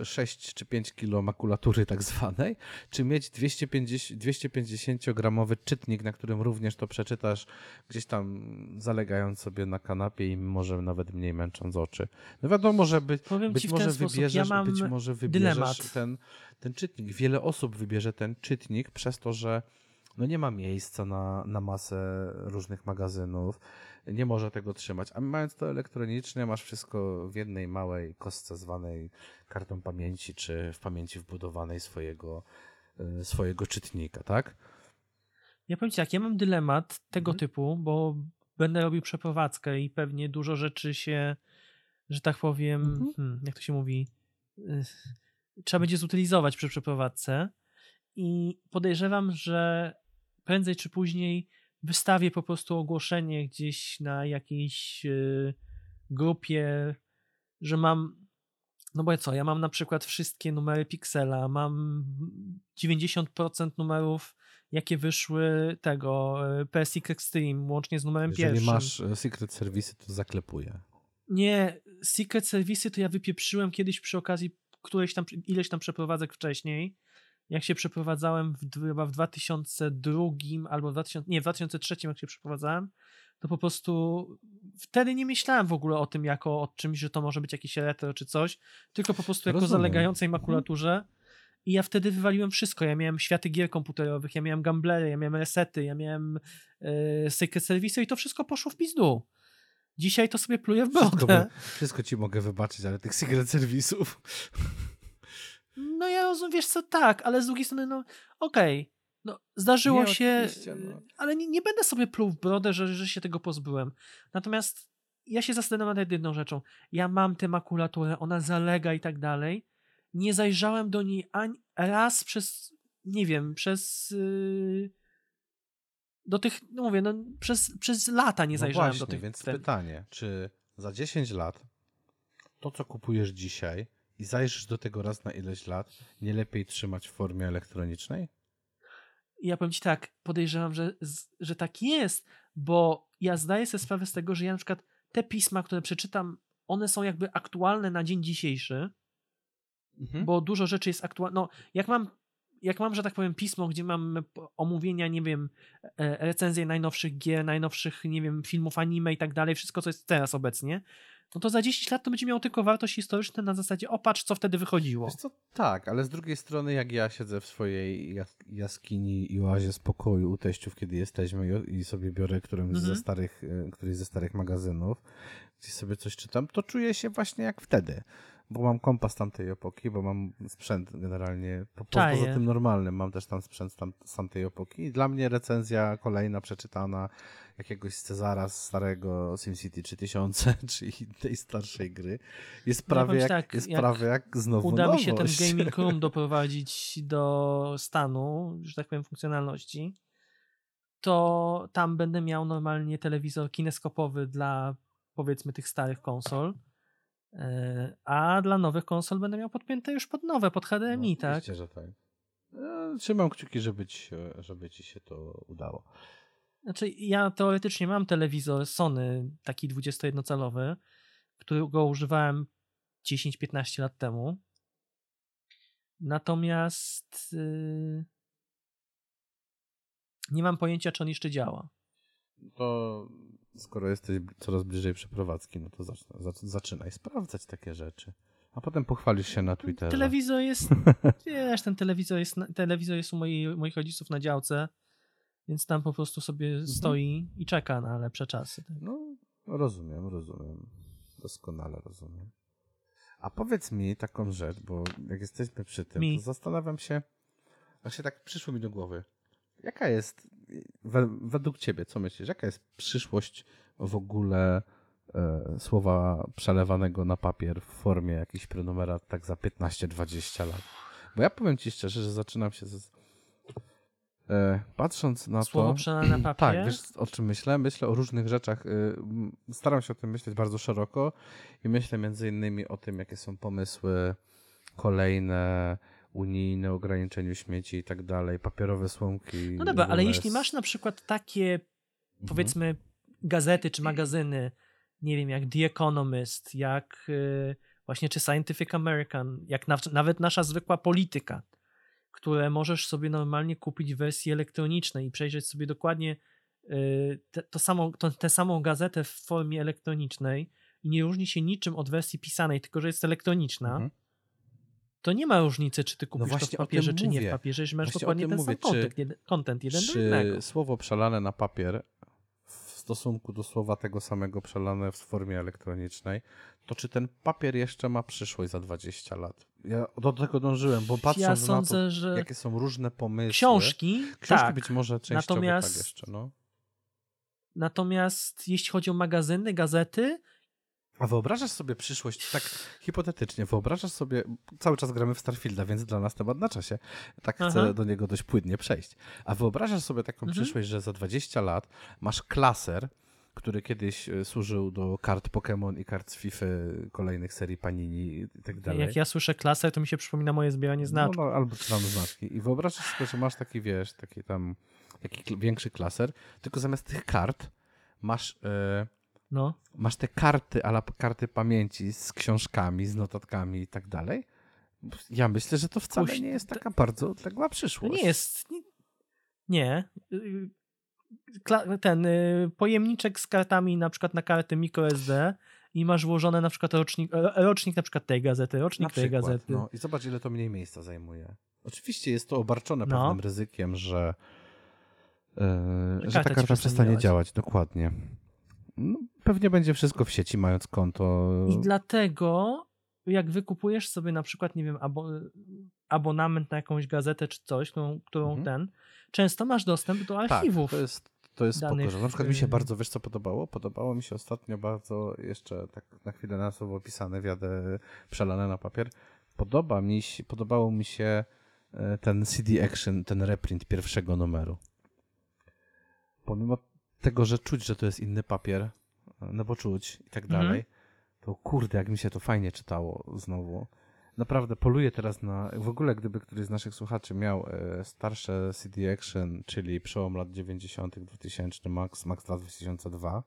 e, 6 czy 5 kilo makulatury tak zwanej, czy mieć 250, 250-gramowy czytnik, na którym również to przeczytasz gdzieś tam zalegając sobie na kanapie i może nawet mniej męcząc oczy. No wiadomo, że by, być, może wybierzesz, ja być może wybierzesz ten, ten czytnik. Wiele osób wybierze ten czytnik przez to, że no nie ma miejsca na, na masę różnych magazynów nie może tego trzymać. A mając to elektronicznie, masz wszystko w jednej małej kostce zwanej kartą pamięci, czy w pamięci wbudowanej swojego, e, swojego czytnika, tak? Ja powiem ci tak, ja mam dylemat tego mhm. typu, bo będę robił przeprowadzkę i pewnie dużo rzeczy się, że tak powiem, mhm. hmm, jak to się mówi, y, trzeba będzie zutylizować przy przeprowadzce i podejrzewam, że prędzej czy później wystawię po prostu ogłoszenie gdzieś na jakiejś y, grupie, że mam. No bo ja co, ja mam na przykład wszystkie numery Pixela, mam 90% numerów, jakie wyszły tego y, PSX Extreme, łącznie z numerem Jeżeli pierwszym. Jeżeli masz y, Secret Service, to zaklepuję. Nie, Secret Service to ja wypieprzyłem kiedyś przy okazji którejś tam, ileś tam przeprowadzek wcześniej jak się przeprowadzałem w, chyba w 2002 albo w 2000, nie, w 2003 jak się przeprowadzałem, to po prostu wtedy nie myślałem w ogóle o tym jako o czymś, że to może być jakiś retro czy coś, tylko po prostu jako Rozumiem. zalegającej mhm. makulaturze. I ja wtedy wywaliłem wszystko. Ja miałem światy gier komputerowych, ja miałem gamblery, ja miałem resety, ja miałem yy, secret service i to wszystko poszło w pizdu. Dzisiaj to sobie pluję w brodę. Wszystko, wszystko ci mogę wybaczyć, ale tych secret serwisów no ja rozumiem, wiesz co, tak, ale z drugiej strony, no okej, okay, no zdarzyło nie, się, no. ale nie, nie, będę sobie pluł w brodę, że, że się tego pozbyłem. Natomiast ja się zastanawiam nad jedną rzeczą. Ja mam tę makulaturę, ona zalega i tak dalej. Nie zajrzałem do niej ani raz przez, nie wiem, przez... Yy, do tych, no mówię, no, przez, przez lata nie no zajrzałem właśnie, do tych. Więc ten... pytanie, czy za 10 lat to, co kupujesz dzisiaj, i zajrzysz do tego raz na ileś lat, nie lepiej trzymać w formie elektronicznej? Ja powiem ci tak, podejrzewam, że, że tak jest, bo ja zdaję sobie sprawę z tego, że ja na przykład te pisma, które przeczytam one są jakby aktualne na dzień dzisiejszy, Mhm. bo dużo rzeczy jest aktualne. No, jak mam, jak mam, że tak powiem, pismo, gdzie mam omówienia, nie wiem, e, recenzje najnowszych gier, najnowszych, nie wiem, filmów anime i tak dalej, wszystko, co jest teraz obecnie, no to za 10 lat to będzie miało tylko wartość historyczną na zasadzie, o patrz, co wtedy wychodziło. Wiesz co, tak, ale z drugiej strony, jak ja siedzę w swojej jas- jaskini i oazie spokoju u teściów, kiedy jesteśmy i, sobie biorę którymś Mhm. ze starych, e, któryś ze starych magazynów, gdzie sobie coś czytam, to czuję się właśnie jak wtedy. Bo mam kompas tamtej epoki, bo mam sprzęt generalnie, po, Czaję. poza tym normalnym, mam też tam sprzęt z, tam, z tamtej epoki. I dla mnie recenzja kolejna przeczytana jakiegoś Cezara z starego SimCity 3000, czyli tej starszej gry, jest No prawie, jak, tak, jest jak prawie jak znowu Uda mi się ten nowość. gaming room doprowadzić do stanu, że tak powiem, funkcjonalności, to tam będę miał normalnie telewizor kineskopowy dla powiedzmy tych starych konsol, e, a dla nowych konsol będę miał podpięte już pod nowe, pod HDMI, No, tak? Oczywiście, że tak. E, Trzymam kciuki, żeby ci, żeby ci się to udało. Znaczy, ja teoretycznie mam telewizor Sony, taki 21-calowy, którego używałem 10-15 lat temu. Natomiast yy, nie mam pojęcia, czy on jeszcze działa. To skoro jesteś coraz bliżej przeprowadzki, no to zaczynaj sprawdzać takie rzeczy. A potem pochwalisz się na Twitterze. Telewizor jest, wiesz, ten telewizor jest, telewizor jest u moi, moich rodziców na działce, więc tam po prostu sobie stoi i czeka na lepsze czasy. tak. No, rozumiem, rozumiem. Doskonale rozumiem. A powiedz mi taką rzecz, bo jak jesteśmy przy tym, Mi. to zastanawiam się, właśnie tak przyszło mi do głowy. Jaka jest, we, według ciebie, co myślisz, jaka jest przyszłość w ogóle e, słowa przelewanego na papier w formie jakichś prenumerat tak za 15-20 lat? Bo ja powiem ci szczerze, że zaczynam się z, patrząc na Słowo to... na papier? Tak, wiesz o czym myślę? Myślę o różnych rzeczach. y, Staram się o tym myśleć bardzo szeroko i myślę między innymi o tym, jakie są pomysły kolejne, unijne, ograniczeniu śmieci i tak dalej, papierowe słomki. No dobra, ale jeśli masz na przykład takie, Mhm. powiedzmy, gazety czy magazyny, nie wiem, jak The Economist, jak y, właśnie czy Scientific American, jak na, nawet nasza zwykła polityka, które możesz sobie normalnie kupić w wersji elektronicznej i przejrzeć sobie dokładnie y, te, to samą, to, tę samą gazetę w formie elektronicznej i nie różni się niczym od wersji pisanej, tylko że jest elektroniczna, Mhm. to nie ma różnicy, czy ty kupisz to w papierze, czy nie w mówię. papierze, że masz Właśnie dokładnie ten mówię. sam Czy- content, jeden, content jeden do Czy jednego. słowo przelane na papier stosunku do słowa tego samego przelane w formie elektronicznej, to czy ten papier jeszcze ma przyszłość za 20 lat? Ja do tego dążyłem, bo patrząc ja na sądzę, to, że jakie są różne pomysły. książki, Książki tak. być może częściowo Natomiast- tak jeszcze, no. Natomiast jeśli chodzi o magazyny, gazety, A wyobrażasz sobie przyszłość, tak hipotetycznie, wyobrażasz sobie, cały czas gramy w Starfielda, więc dla nas temat na czasie, tak chcę Aha. do niego dość płynnie przejść. A wyobrażasz sobie taką Mhm. przyszłość, że za 20 lat masz klaser, który kiedyś e, służył do kart Pokémon i kart z FIFA kolejnych serii Panini i tak dalej. jak ja słyszę klasę, to mi się przypomina moje zbieranie znaczków. No, no, albo czy tam znaczki. I wyobrażasz sobie, że masz taki, wiesz, taki tam, taki większy klaser, tylko zamiast tych kart masz... E, No. masz te karty, ale karty pamięci z książkami, z notatkami i tak dalej. Ja myślę, że to wcale Puść- nie jest taka bardzo odległa przyszłość. nie jest. Nie. ten y, pojemniczek z kartami na przykład na karty microSD i masz włożone na przykład rocznik, rocznik na przykład tej gazety, rocznik tej gazety. no. I zobacz, ile to mniej miejsca zajmuje. Oczywiście jest to obarczone No. pewnym ryzykiem, że, e, że ta karta przestanie działać. Dokładnie. No, pewnie będzie wszystko w sieci, mając konto. I dlatego, jak wykupujesz sobie na przykład, nie wiem, abo, abonament na jakąś gazetę czy coś, którą, którą Mhm. ten, często masz dostęp do Tak, archiwów. to jest, to jest spoko. danych, Że na przykład mi się y- bardzo, wiesz co podobało? Podobało mi się ostatnio bardzo, jeszcze tak na chwilę na słowo opisane, wiadę przelane na papier. Podoba mi się, podobało mi się e, ten CD Action, ten reprint pierwszego numeru. Pomimo tego, że czuć, że to jest inny papier, no bo czuć i tak Mhm. dalej, to kurde, jak mi się to fajnie czytało znowu. Naprawdę poluję teraz na. W ogóle, gdyby któryś z naszych słuchaczy miał e, starsze CD Action, czyli przełom lat 90., 2000, Max, Max 2 2002,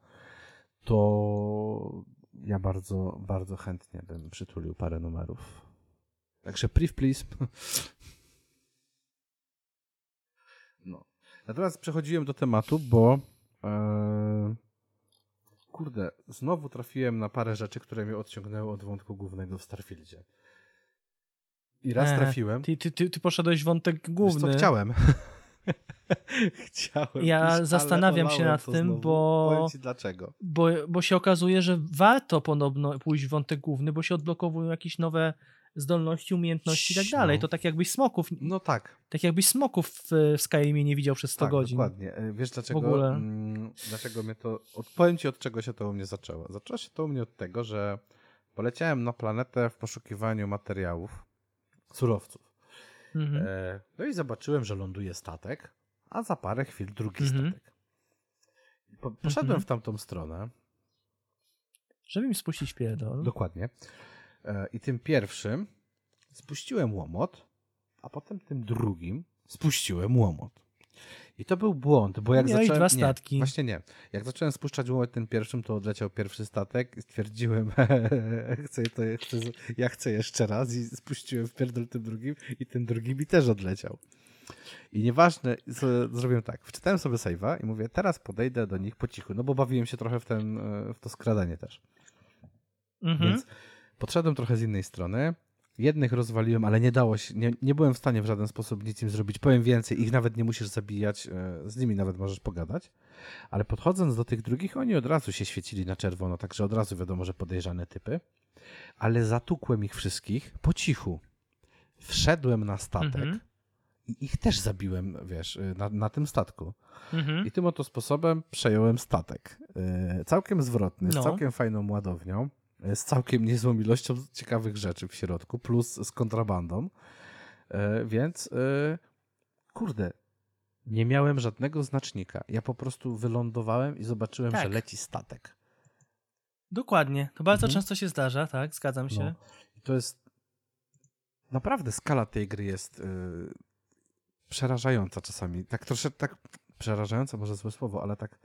to ja bardzo, bardzo chętnie bym przytulił parę numerów. Także priv, please. No. Natomiast przechodziłem do tematu, bo kurde, znowu trafiłem na parę rzeczy, które mnie odciągnęły od wątku głównego w Starfieldzie. I raz E, trafiłem. Ty, ty, ty, ty poszedłeś w wątek Wiesz główny. co chciałem? chciałem. Ja iść, zastanawiam się nad tym, znowu. bo- Powiem ci dlaczego. Bo, bo się okazuje, że warto podobno pójść w wątek główny, bo się odblokowują jakieś nowe zdolności, umiejętności i tak No. dalej. To tak jakbyś smoków, No tak. tak jakbyś smoków w, w Skyrimie nie widział przez 100 tak, godzin. Dokładnie. E, Wiesz dlaczego? ogóle. Mm, Dlaczego mnie to. Odpowiem ci od czego się to u mnie zaczęło. Zaczęło się to u mnie od tego, że poleciałem na planetę w poszukiwaniu materiałów, surowców. Mhm. E, no i zobaczyłem, że ląduje statek, a za parę chwil drugi Mhm. statek. Po, poszedłem Mhm. w tamtą stronę, Żeby mi spuścić pierdol. dokładnie, i tym pierwszym spuściłem łomot, a potem tym drugim spuściłem łomot. I to był błąd, bo jak Miałeś zacząłem... dwa nie, statki. właśnie nie. Jak zacząłem spuszczać łomot tym pierwszym, to odleciał pierwszy statek i stwierdziłem, chcę to, chcę, ja chcę jeszcze raz i spuściłem w pierdol tym drugim i ten drugi mi też odleciał. I nieważne, zrobiłem tak, wczytałem sobie save'a i mówię, teraz podejdę do nich po cichu, no bo bawiłem się trochę w, ten, e, w to skradanie też. Mhm. Więc podszedłem trochę z innej strony. Jednych rozwaliłem, ale nie dało się, nie, nie byłem w stanie w żaden sposób nic im zrobić. Powiem więcej, ich nawet nie musisz zabijać, e, z nimi nawet możesz pogadać. Ale podchodząc do tych drugich, oni od razu się świecili na czerwono, także od razu wiadomo, że podejrzane typy. Ale zatukłem ich wszystkich po cichu. Wszedłem na statek Mhm. i ich też zabiłem, wiesz, e, na, na tym statku. Mhm. I tym oto sposobem przejąłem statek. E, Całkiem zwrotny, z No. całkiem fajną ładownią, z całkiem niezłą ilością ciekawych rzeczy w środku, plus z kontrabandą. E, Więc, e, kurde, nie miałem żadnego znacznika. Ja po prostu wylądowałem i zobaczyłem, Tak. że leci statek. Dokładnie. To bardzo Mhm. często się zdarza, tak, zgadzam się. No. To jest. Naprawdę skala tej gry jest y, przerażająca czasami. Tak troszeczkę tak przerażająca, może złe słowo, ale tak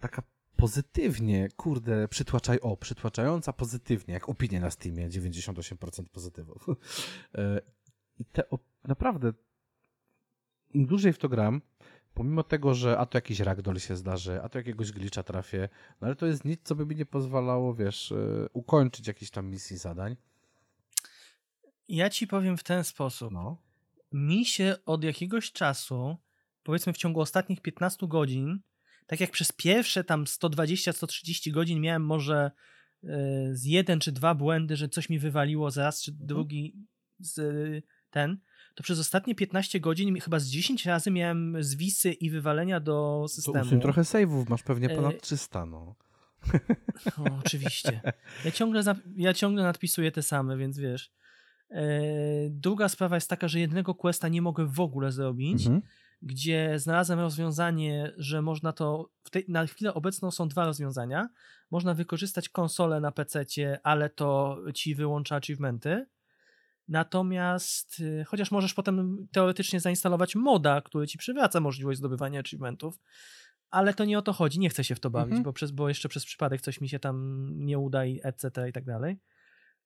taka pozytywnie, kurde, przytłaczaj, o, przytłaczająca pozytywnie, jak opinie na Steamie, 98% pozytywów. E, I te, naprawdę, im dłużej w to gram, pomimo tego, że a to jakiś ragdoll się zdarzy, a to jakiegoś glitcha trafię, no ale to jest nic, co by mi nie pozwalało, wiesz, e, ukończyć jakichś tam misji, zadań. Ja ci powiem w ten sposób. No. Mi się od jakiegoś czasu, powiedzmy w ciągu ostatnich 15 godzin, tak jak przez pierwsze tam 120-130 godzin miałem może e, z jeden czy dwa błędy, że coś mi wywaliło zaraz, czy drugi z e, ten, to przez ostatnie 15 godzin chyba z 10 razy miałem zwisy i wywalenia do To systemu. usuń trochę save'ów, masz pewnie E, ponad 300, no. O, oczywiście. Ja ciągle, ja ciągle nadpisuję te same, więc wiesz. Druga sprawa jest taka, że jednego questa nie mogę w ogóle zrobić, Mhm. Gdzie znalazłem rozwiązanie, że można to. Tej, na chwilę obecną są dwa rozwiązania. Można wykorzystać konsolę na PC, ale to ci wyłącza achievementy. Natomiast, y, chociaż możesz potem teoretycznie zainstalować moda, który ci przywraca możliwość zdobywania achievementów, ale to nie o to chodzi, nie chcę się w to bawić, Mhm. bo, przez, bo jeszcze przez przypadek coś mi się tam nie uda i etc. i tak dalej.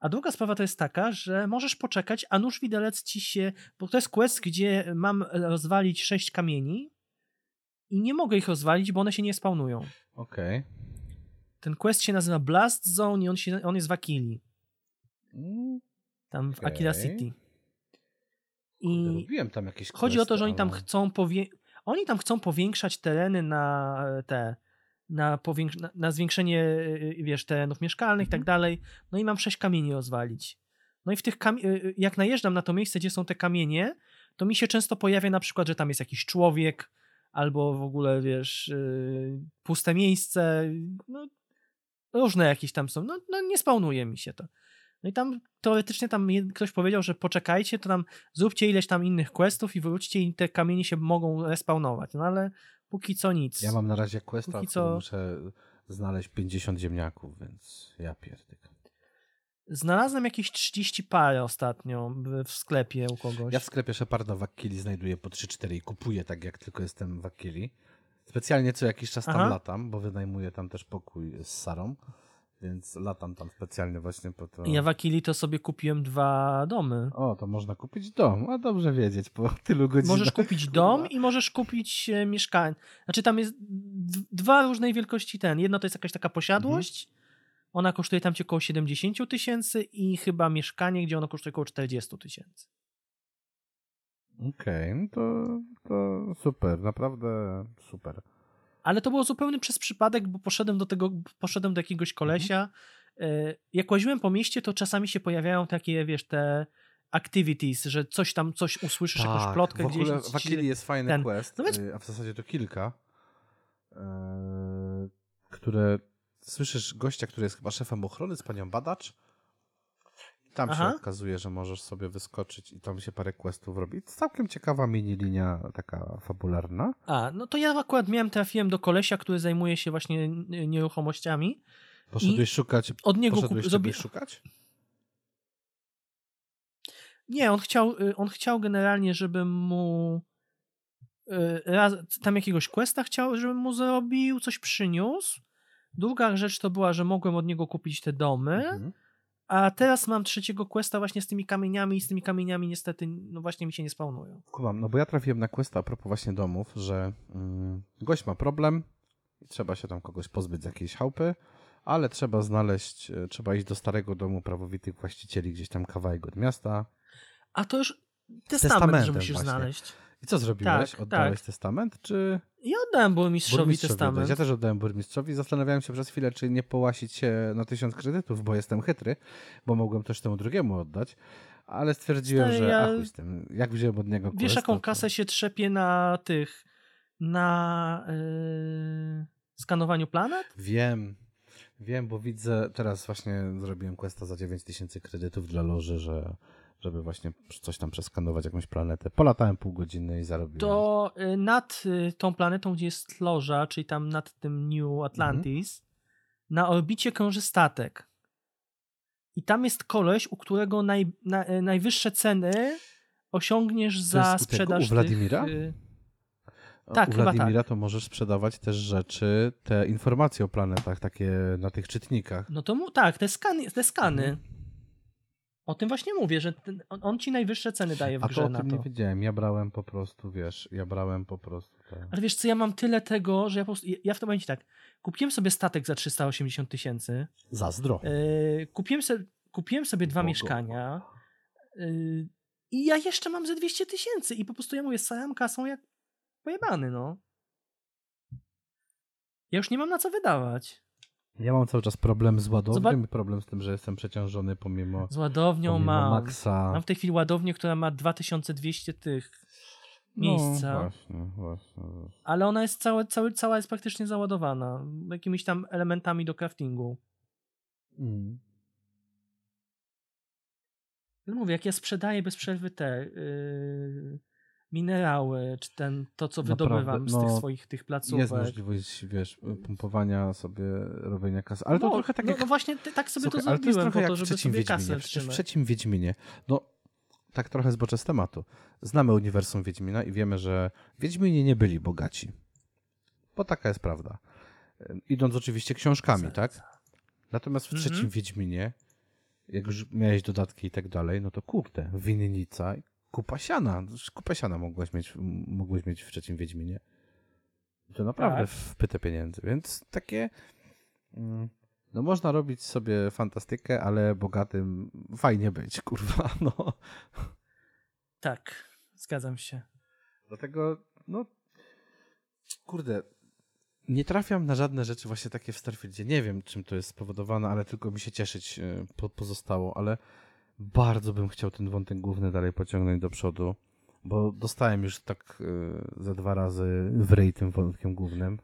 A druga sprawa to jest taka, że możesz poczekać, a nóż widelec ci się, bo to jest quest, gdzie mam rozwalić sześć kamieni i nie mogę ich rozwalić, bo one się nie spawnują. Okej. Ten quest się nazywa Blast Zone i on, się, on jest w Akili, Mm, tam w Okej. Akila City. I Robiłem tam jakieś chodzi o to, że oni tam ale- chcą powie... oni tam chcą powiększać tereny na e, te na, na, na zwiększenie y, wiesz, terenów mieszkalnych i tak dalej. No i mam sześć kamieni rozwalić. No i w tych y, jak najeżdżam na to miejsce, gdzie są te kamienie, to mi się często pojawia na przykład, że tam jest jakiś człowiek, albo w ogóle, wiesz, y, puste miejsce, no różne jakieś tam są. No, no nie spawnuje mi się to. No i tam teoretycznie tam ktoś powiedział, że poczekajcie, to tam zróbcie ileś tam innych questów i wróćcie i te kamienie się mogą respawnować. No ale póki co nic. Ja mam na razie questa, Póki co- muszę znaleźć 50 ziemniaków, więc ja pierdykam. Znalazłem jakieś 30 parę ostatnio w- sklepie u kogoś. Ja w sklepie Sheparda w Akili znajduję po 3-4 i kupuję tak, jak tylko jestem w Akili. Specjalnie co jakiś czas tam Aha. latam, bo wynajmuję tam też pokój z Sarą. Więc latam tam specjalnie właśnie po to. Ja w Akili to sobie kupiłem dwa domy. O, to można kupić dom. A dobrze wiedzieć po tylu godzinach. Możesz kupić dom i możesz kupić e, mieszkanie. Znaczy tam jest dwa różnej wielkości ten. Jedno to jest jakaś taka posiadłość. Ona kosztuje tam ci około 70 tysięcy i chyba mieszkanie, gdzie ono kosztuje około 40 tysięcy. Okej, no to, to super, naprawdę super. Ale to było zupełnie przez przypadek, bo poszedłem do tego, poszedłem do jakiegoś kolesia. E, Jak łaziłem po mieście, to czasami się pojawiają takie, wiesz, te activities, że coś tam, coś usłyszysz, jakąś plotkę Tak, w ogóle gdzieś. w Akili jest fajny ten. quest, No więc- y, a w zasadzie to kilka, y, które słyszysz gościa, który jest chyba szefem ochrony z panią badacz. I tam Aha. się okazuje, że możesz sobie wyskoczyć i tam się parę questów robi. Całkiem ciekawa mini linia taka fabularna. A, no to ja akurat miałem, trafiłem do kolesia, który zajmuje się właśnie nieruchomościami. Poszedłeś szukać. Od niego Poszedłeś zrobi- szukać? Nie, on chciał, y, on chciał generalnie, żebym mu y, raz, tam jakiegoś questa chciał, żebym mu zrobił, coś przyniósł. Druga rzecz to była, że mogłem od niego kupić te domy, Mhm. A teraz mam trzeciego questa właśnie z tymi kamieniami i z tymi kamieniami niestety no właśnie mi się nie spawnują. Kumam, no bo ja trafiłem na questa a propos właśnie domów, że mm, gość ma problem i trzeba się tam kogoś pozbyć z jakiejś chałupy, ale trzeba znaleźć, e, trzeba iść do starego domu prawowitych właścicieli gdzieś tam kawałek od miasta. A to już testament, testamentem że musisz właśnie. znaleźć. I co zrobiłeś? Tak, Oddałeś tak. testament, czy Ja oddałem burmistrzowi burmistrzowi testament. oddałeś? Ja też oddałem burmistrzowi. Zastanawiałem się przez chwilę, czy nie połasić się na tysiąc kredytów, bo jestem chytry, bo mogłem też temu drugiemu oddać. Ale stwierdziłem, Stary, że ja- a chuj z tym. Jak wziąłem od niego Wiesz, jaką kasę się trzepie na tych, na yy, skanowaniu planet? Wiem, wiem, bo widzę, teraz właśnie zrobiłem questa za 9000 kredytów dla loży, że, żeby właśnie coś tam przeskanować, jakąś planetę. Polatałem pół godziny i zarobiłem. To y, nad y, tą planetą, gdzie jest loża, czyli tam nad tym New Atlantis, na orbicie krąży statek. I tam jest koleś, u którego naj, na, y, najwyższe ceny osiągniesz za u tego, sprzedaż u Wladimira? Tych, tak, U chyba Wladimira to możesz sprzedawać też rzeczy, te informacje o planetach, takie na tych czytnikach. no to mu, tak, te skany. Te skany. Mhm. O tym właśnie mówię, że ten, on, on ci najwyższe ceny daje w A to grze o na tym to. nie wiedziałem. Ja brałem po prostu, wiesz, ja brałem po prostu te... Ale wiesz co, ja mam tyle tego, że ja po prostu, ja w tym momencie tak, kupiłem sobie statek za 380 tysięcy, Zazdro. yy, kupiłem, se, kupiłem sobie dwa Bogo. mieszkania yy, i ja jeszcze mam ze 200 tysięcy i po prostu ja mówię, sam kasą jak pojebany, no. Ja już nie mam na co wydawać. Ja mam cały czas problem z ładownią Zobacz- problem z tym, że jestem przeciążony pomimo, Z ładownią pomimo mam. maksa. Mam w tej chwili ładownię, która ma 2200 tych No, miejsca. właśnie, właśnie, właśnie. Ale ona jest całe, całe, cała jest praktycznie załadowana jakimiś tam elementami do craftingu. Mm. No mówię, jak ja sprzedaję bez przerwy te yy, minerały, czy ten, to, co Naprawdę, wydobywam z no, tych swoich tych placówek. Jest możliwość, wiesz, pompowania sobie, robienia kasy. Ale to no, trochę tak no, jak... no właśnie ty, tak sobie Słuchaj, to ale to zrobiłem, trochę po to, żeby trzecim sobie Wiedźminie. kasę Przecież w trzecim Wiedźminie, no tak trochę zboczę z tematu. Znamy uniwersum Wiedźmina i wiemy, że Wiedźminie nie byli bogaci. Bo taka jest prawda. Idąc oczywiście książkami, tak? Natomiast w Mhm. trzecim Wiedźminie, jak już miałeś dodatki i tak dalej, no to kurde, winnica, kupa siana. Kupa siana mogłeś mieć, mogłeś mieć w trzecim Wiedźminie. To naprawdę Tak. w pytę pieniędzy. Więc takie... mm, No można robić sobie fantastykę, ale bogatym fajnie być, kurwa, no. Tak, zgadzam się. Dlatego, no, kurde, nie trafiam na żadne rzeczy właśnie takie w Starfieldzie. Nie wiem, czym to jest spowodowane, ale tylko mi się cieszyć e, po, pozostało, ale bardzo bym chciał ten wątek główny dalej pociągnąć do przodu, bo dostałem już tak e, ze dwa razy w ryj tym wątkiem głównym.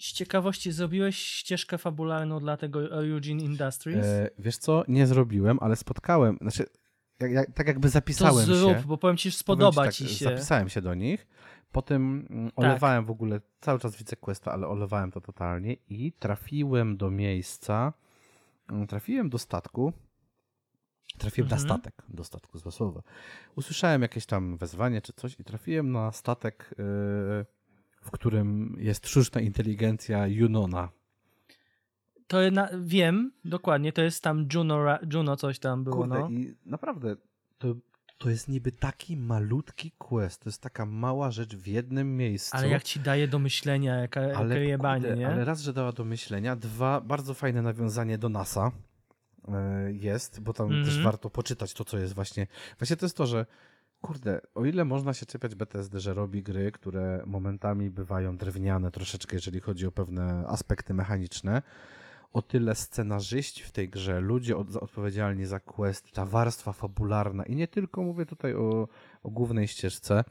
Z ciekawości zrobiłeś ścieżkę fabularną dla tego Eugene Industries? E, wiesz co, nie zrobiłem, ale spotkałem, znaczy, jak, jak, tak jakby to zapisałem zrób, się. bo powiem ci, że spodoba tak, ci się. Zapisałem się do nich. Potem mm, olewałem w ogóle, cały czas widzę questa, ale olewałem to totalnie i trafiłem do miejsca, mm, trafiłem do statku, trafiłem na Mhm. statek, do statku, złe słowo. Usłyszałem jakieś tam wezwanie czy coś i trafiłem na statek, yy, w którym jest sztuczna inteligencja Junona. To na, wiem, dokładnie, to jest tam Juno, Juno coś tam było, Kurde, no. i naprawdę, to, to jest niby taki malutki quest, to jest taka mała rzecz w jednym miejscu. Ale jak ci daje do myślenia, jaka, ale, jakie jebanie, kurde, nie? ale raz, że dała do myślenia, dwa, bardzo fajne nawiązanie do NASA e, jest, bo tam Mhm. też warto poczytać to, co jest właśnie. Właśnie to jest to, że kurde, o ile można się czepiać BTSD, że robi gry, które momentami bywają drewniane troszeczkę, jeżeli chodzi o pewne aspekty mechaniczne, o tyle scenarzyści w tej grze, ludzie od, odpowiedzialni za quest, ta warstwa fabularna i nie tylko mówię tutaj o, o głównej ścieżce,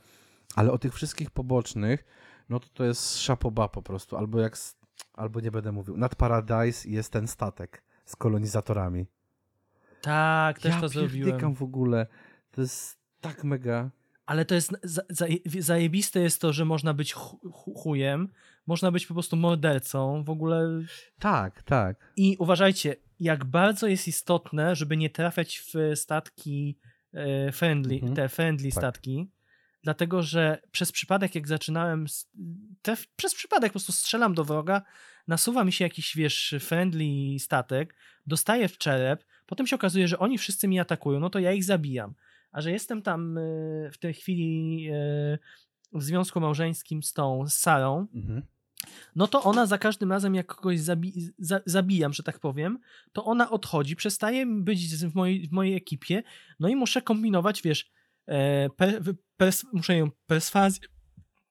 ale o tych wszystkich pobocznych, no to to jest szapoba po prostu, albo jak, albo nie będę mówił, nad Paradise jest ten statek z kolonizatorami. Tak, też ja to zrobiłem. w ogóle, to jest tak mega... Ale to jest za, za, zajebiste jest to, że można być chu- chu- chujem, można być po prostu mordercą, w ogóle Tak, tak. I uważajcie, jak bardzo jest istotne, żeby nie trafiać w statki e, friendly, Mhm. te friendly Tak. statki, dlatego że przez przypadek, jak zaczynałem, traf, przez przypadek po prostu strzelam do wroga, nasuwa mi się jakiś, wiesz, friendly statek, dostaję w czerep, potem się okazuje, że oni wszyscy mi atakują, no to ja ich zabijam. A że jestem tam e, w tej chwili e, w związku małżeńskim z tą, z Sarą, Mhm. no to ona za każdym razem, jak kogoś zabi za zabijam, że tak powiem, to ona odchodzi, przestaje być w mojej, w mojej ekipie, no i muszę kombinować, wiesz, e, pers muszę ją perswazję,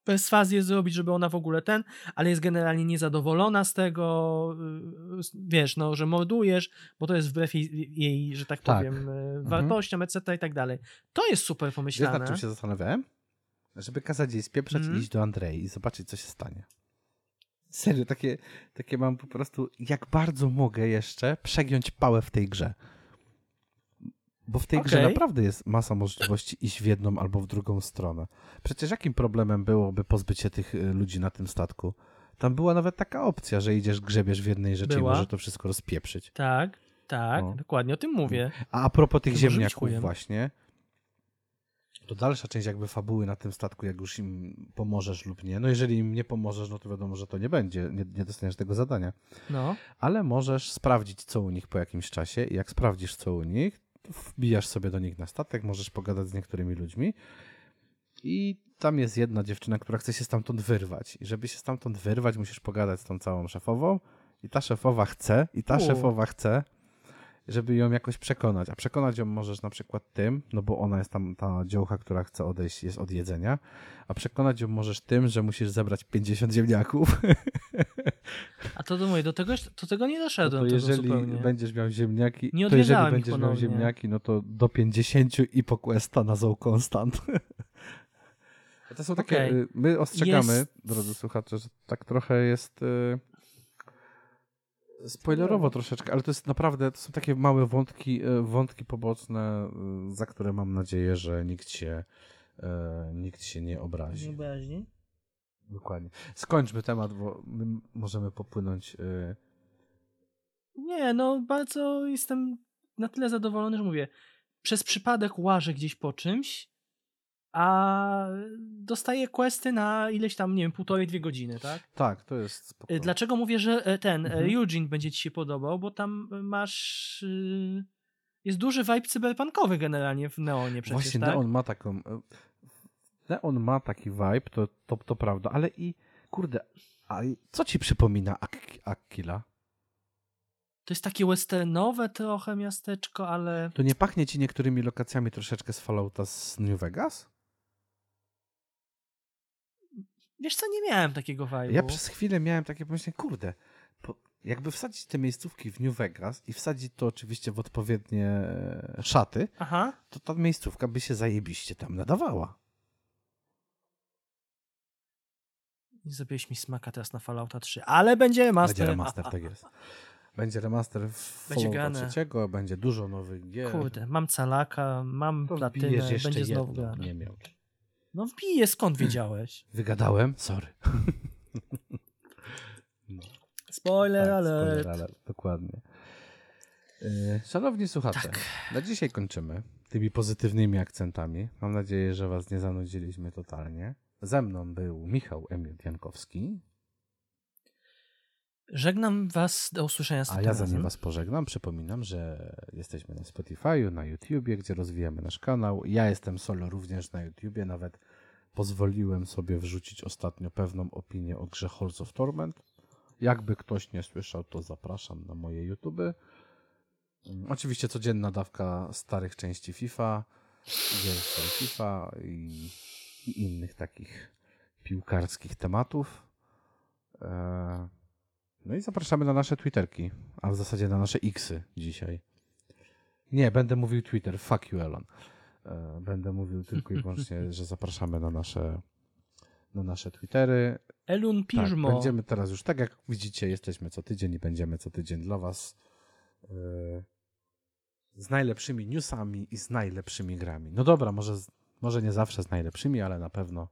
perswazję zrobić, żeby ona w ogóle ten, ale jest generalnie niezadowolona z tego, y, s- wiesz, no, że mordujesz, bo to jest wbrew jej, jej że tak, Tak. powiem, e, wartościom, etc. i tak dalej. To jest super Wiesz, pomyślane. nad czym się zastanawiałem? Żeby kazać jej spieprzać Mhm. i iść do Andrei i zobaczyć, co się stanie. Serio, takie, takie mam po prostu, jak bardzo mogę jeszcze przegiąć pałę w tej grze. Bo w tej grze Okej. naprawdę jest masa możliwości iść w jedną albo w drugą stronę. Przecież jakim problemem byłoby pozbyć się tych y, ludzi na tym statku? Tam była nawet taka opcja, że idziesz, grzebiesz w jednej rzeczy Była. i może to wszystko rozpieprzyć. Tak, tak, No. dokładnie o tym mówię. A a propos tych ziemniaków właśnie, to dalsza część jakby fabuły na tym statku, jak już im pomożesz lub nie. No jeżeli im nie pomożesz, no to wiadomo, że to nie będzie, nie, nie dostaniesz tego zadania. No. Ale możesz sprawdzić, co u nich po jakimś czasie i jak sprawdzisz, co u nich, wbijasz sobie do nich na statek, możesz pogadać z niektórymi ludźmi i tam jest jedna dziewczyna, która chce się stamtąd wyrwać. I żeby się stamtąd wyrwać, musisz pogadać z tą całą szefową i ta szefowa chce, i ta U. szefowa chce, żeby ją jakoś przekonać. A przekonać ją możesz na przykład tym, no bo ona jest tam, ta dziołcha, która chce odejść, jest od jedzenia, a przekonać ją możesz tym, że musisz zebrać 50 ziemniaków. A to do mówię, do tego, do tego nie No doszedłem to tego jeżeli zupełnie. będziesz miał ziemniaki, Nie to jeżeli będziesz miał ziemniaki, no to do 50 i po questa na Constant. To są takie, Okej. y, my ostrzegamy, Jest- drodzy słuchacze, że tak trochę jest y, spoilerowo troszeczkę, ale to jest naprawdę, to są takie małe wątki, y, wątki poboczne, y, za które mam nadzieję, że nikt się, y, nikt się nie obrazi. Wyobraźni. Dokładnie. Skończmy temat, bo my możemy popłynąć Nie, no bardzo jestem na tyle zadowolony, że mówię, przez przypadek łażę gdzieś po czymś, a dostaję questy na ileś tam, nie wiem, półtorej, dwie godziny, tak? Tak, to jest spoko. Y, Dlaczego mówię, że e, ten e, Mhm. Eugene będzie ci się podobał? Bo tam masz... y, Jest duży vibe cyberpunkowy generalnie w Neonie przecież, Właśnie tak? Neon ma taką. e, Neon ma taki vibe, to, to, to prawda, ale i kurde, a co ci przypomina Ak- Akila? To jest takie westernowe trochę miasteczko, ale... To nie pachnie ci niektórymi lokacjami troszeczkę z Fallouta z New Vegas? Wiesz co, nie miałem takiego vibe'u. Ja przez chwilę miałem takie pomyślenie, kurde, jakby wsadzić te miejscówki w New Vegas i wsadzić to oczywiście w odpowiednie e, szaty, Aha. to ta miejscówka by się zajebiście tam nadawała. Nie zrobiłeś mi smaka teraz na Fallouta 3, ale będzie remaster. Będzie remaster, tak jest. Będzie remaster w Będzie Fallouta grane. trzeciego, będzie dużo nowych gier. Kurde, mam calaka, mam To platynę, będzie znowu grane. Nie miał. No wbiję, skąd wiedziałeś? Wygadałem? Sorry. Spoiler Tak, alert. spoiler alert, dokładnie. E, Szanowni słuchacze, Tak. na dzisiaj kończymy tymi pozytywnymi akcentami. Mam nadzieję, że was nie zanudziliśmy totalnie. Ze mną był Michał Emil Jankowski. Żegnam was do usłyszenia A ja zanim was pożegnam, przypominam, że jesteśmy na Spotify'u, na YouTubie, gdzie rozwijamy nasz kanał. Ja jestem solo również na YouTubie, nawet pozwoliłem sobie wrzucić ostatnio pewną opinię o grze Halls of Torment. Jakby ktoś nie słyszał, to zapraszam na moje YouTuby. Mm, Oczywiście codzienna dawka starych części FIFA, gier FIFA i, i innych takich piłkarskich tematów. Eee, no i zapraszamy na nasze Twitterki, a w zasadzie na nasze Xy dzisiaj. Nie, będę mówił Twitter, fuck you Elon. E, Będę mówił tylko i wyłącznie, że zapraszamy na nasze, na nasze Twittery. Elun Tak, Piżmo. będziemy teraz już, tak jak widzicie, jesteśmy co tydzień i będziemy co tydzień dla was e, z najlepszymi newsami i z najlepszymi grami. No dobra, może, może nie zawsze z najlepszymi, ale na pewno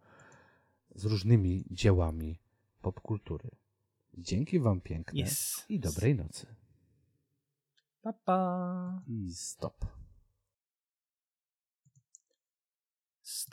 z różnymi dziełami popkultury. Dzięki wam piękne Yes. i dobrej nocy. Pa, pa. I stop.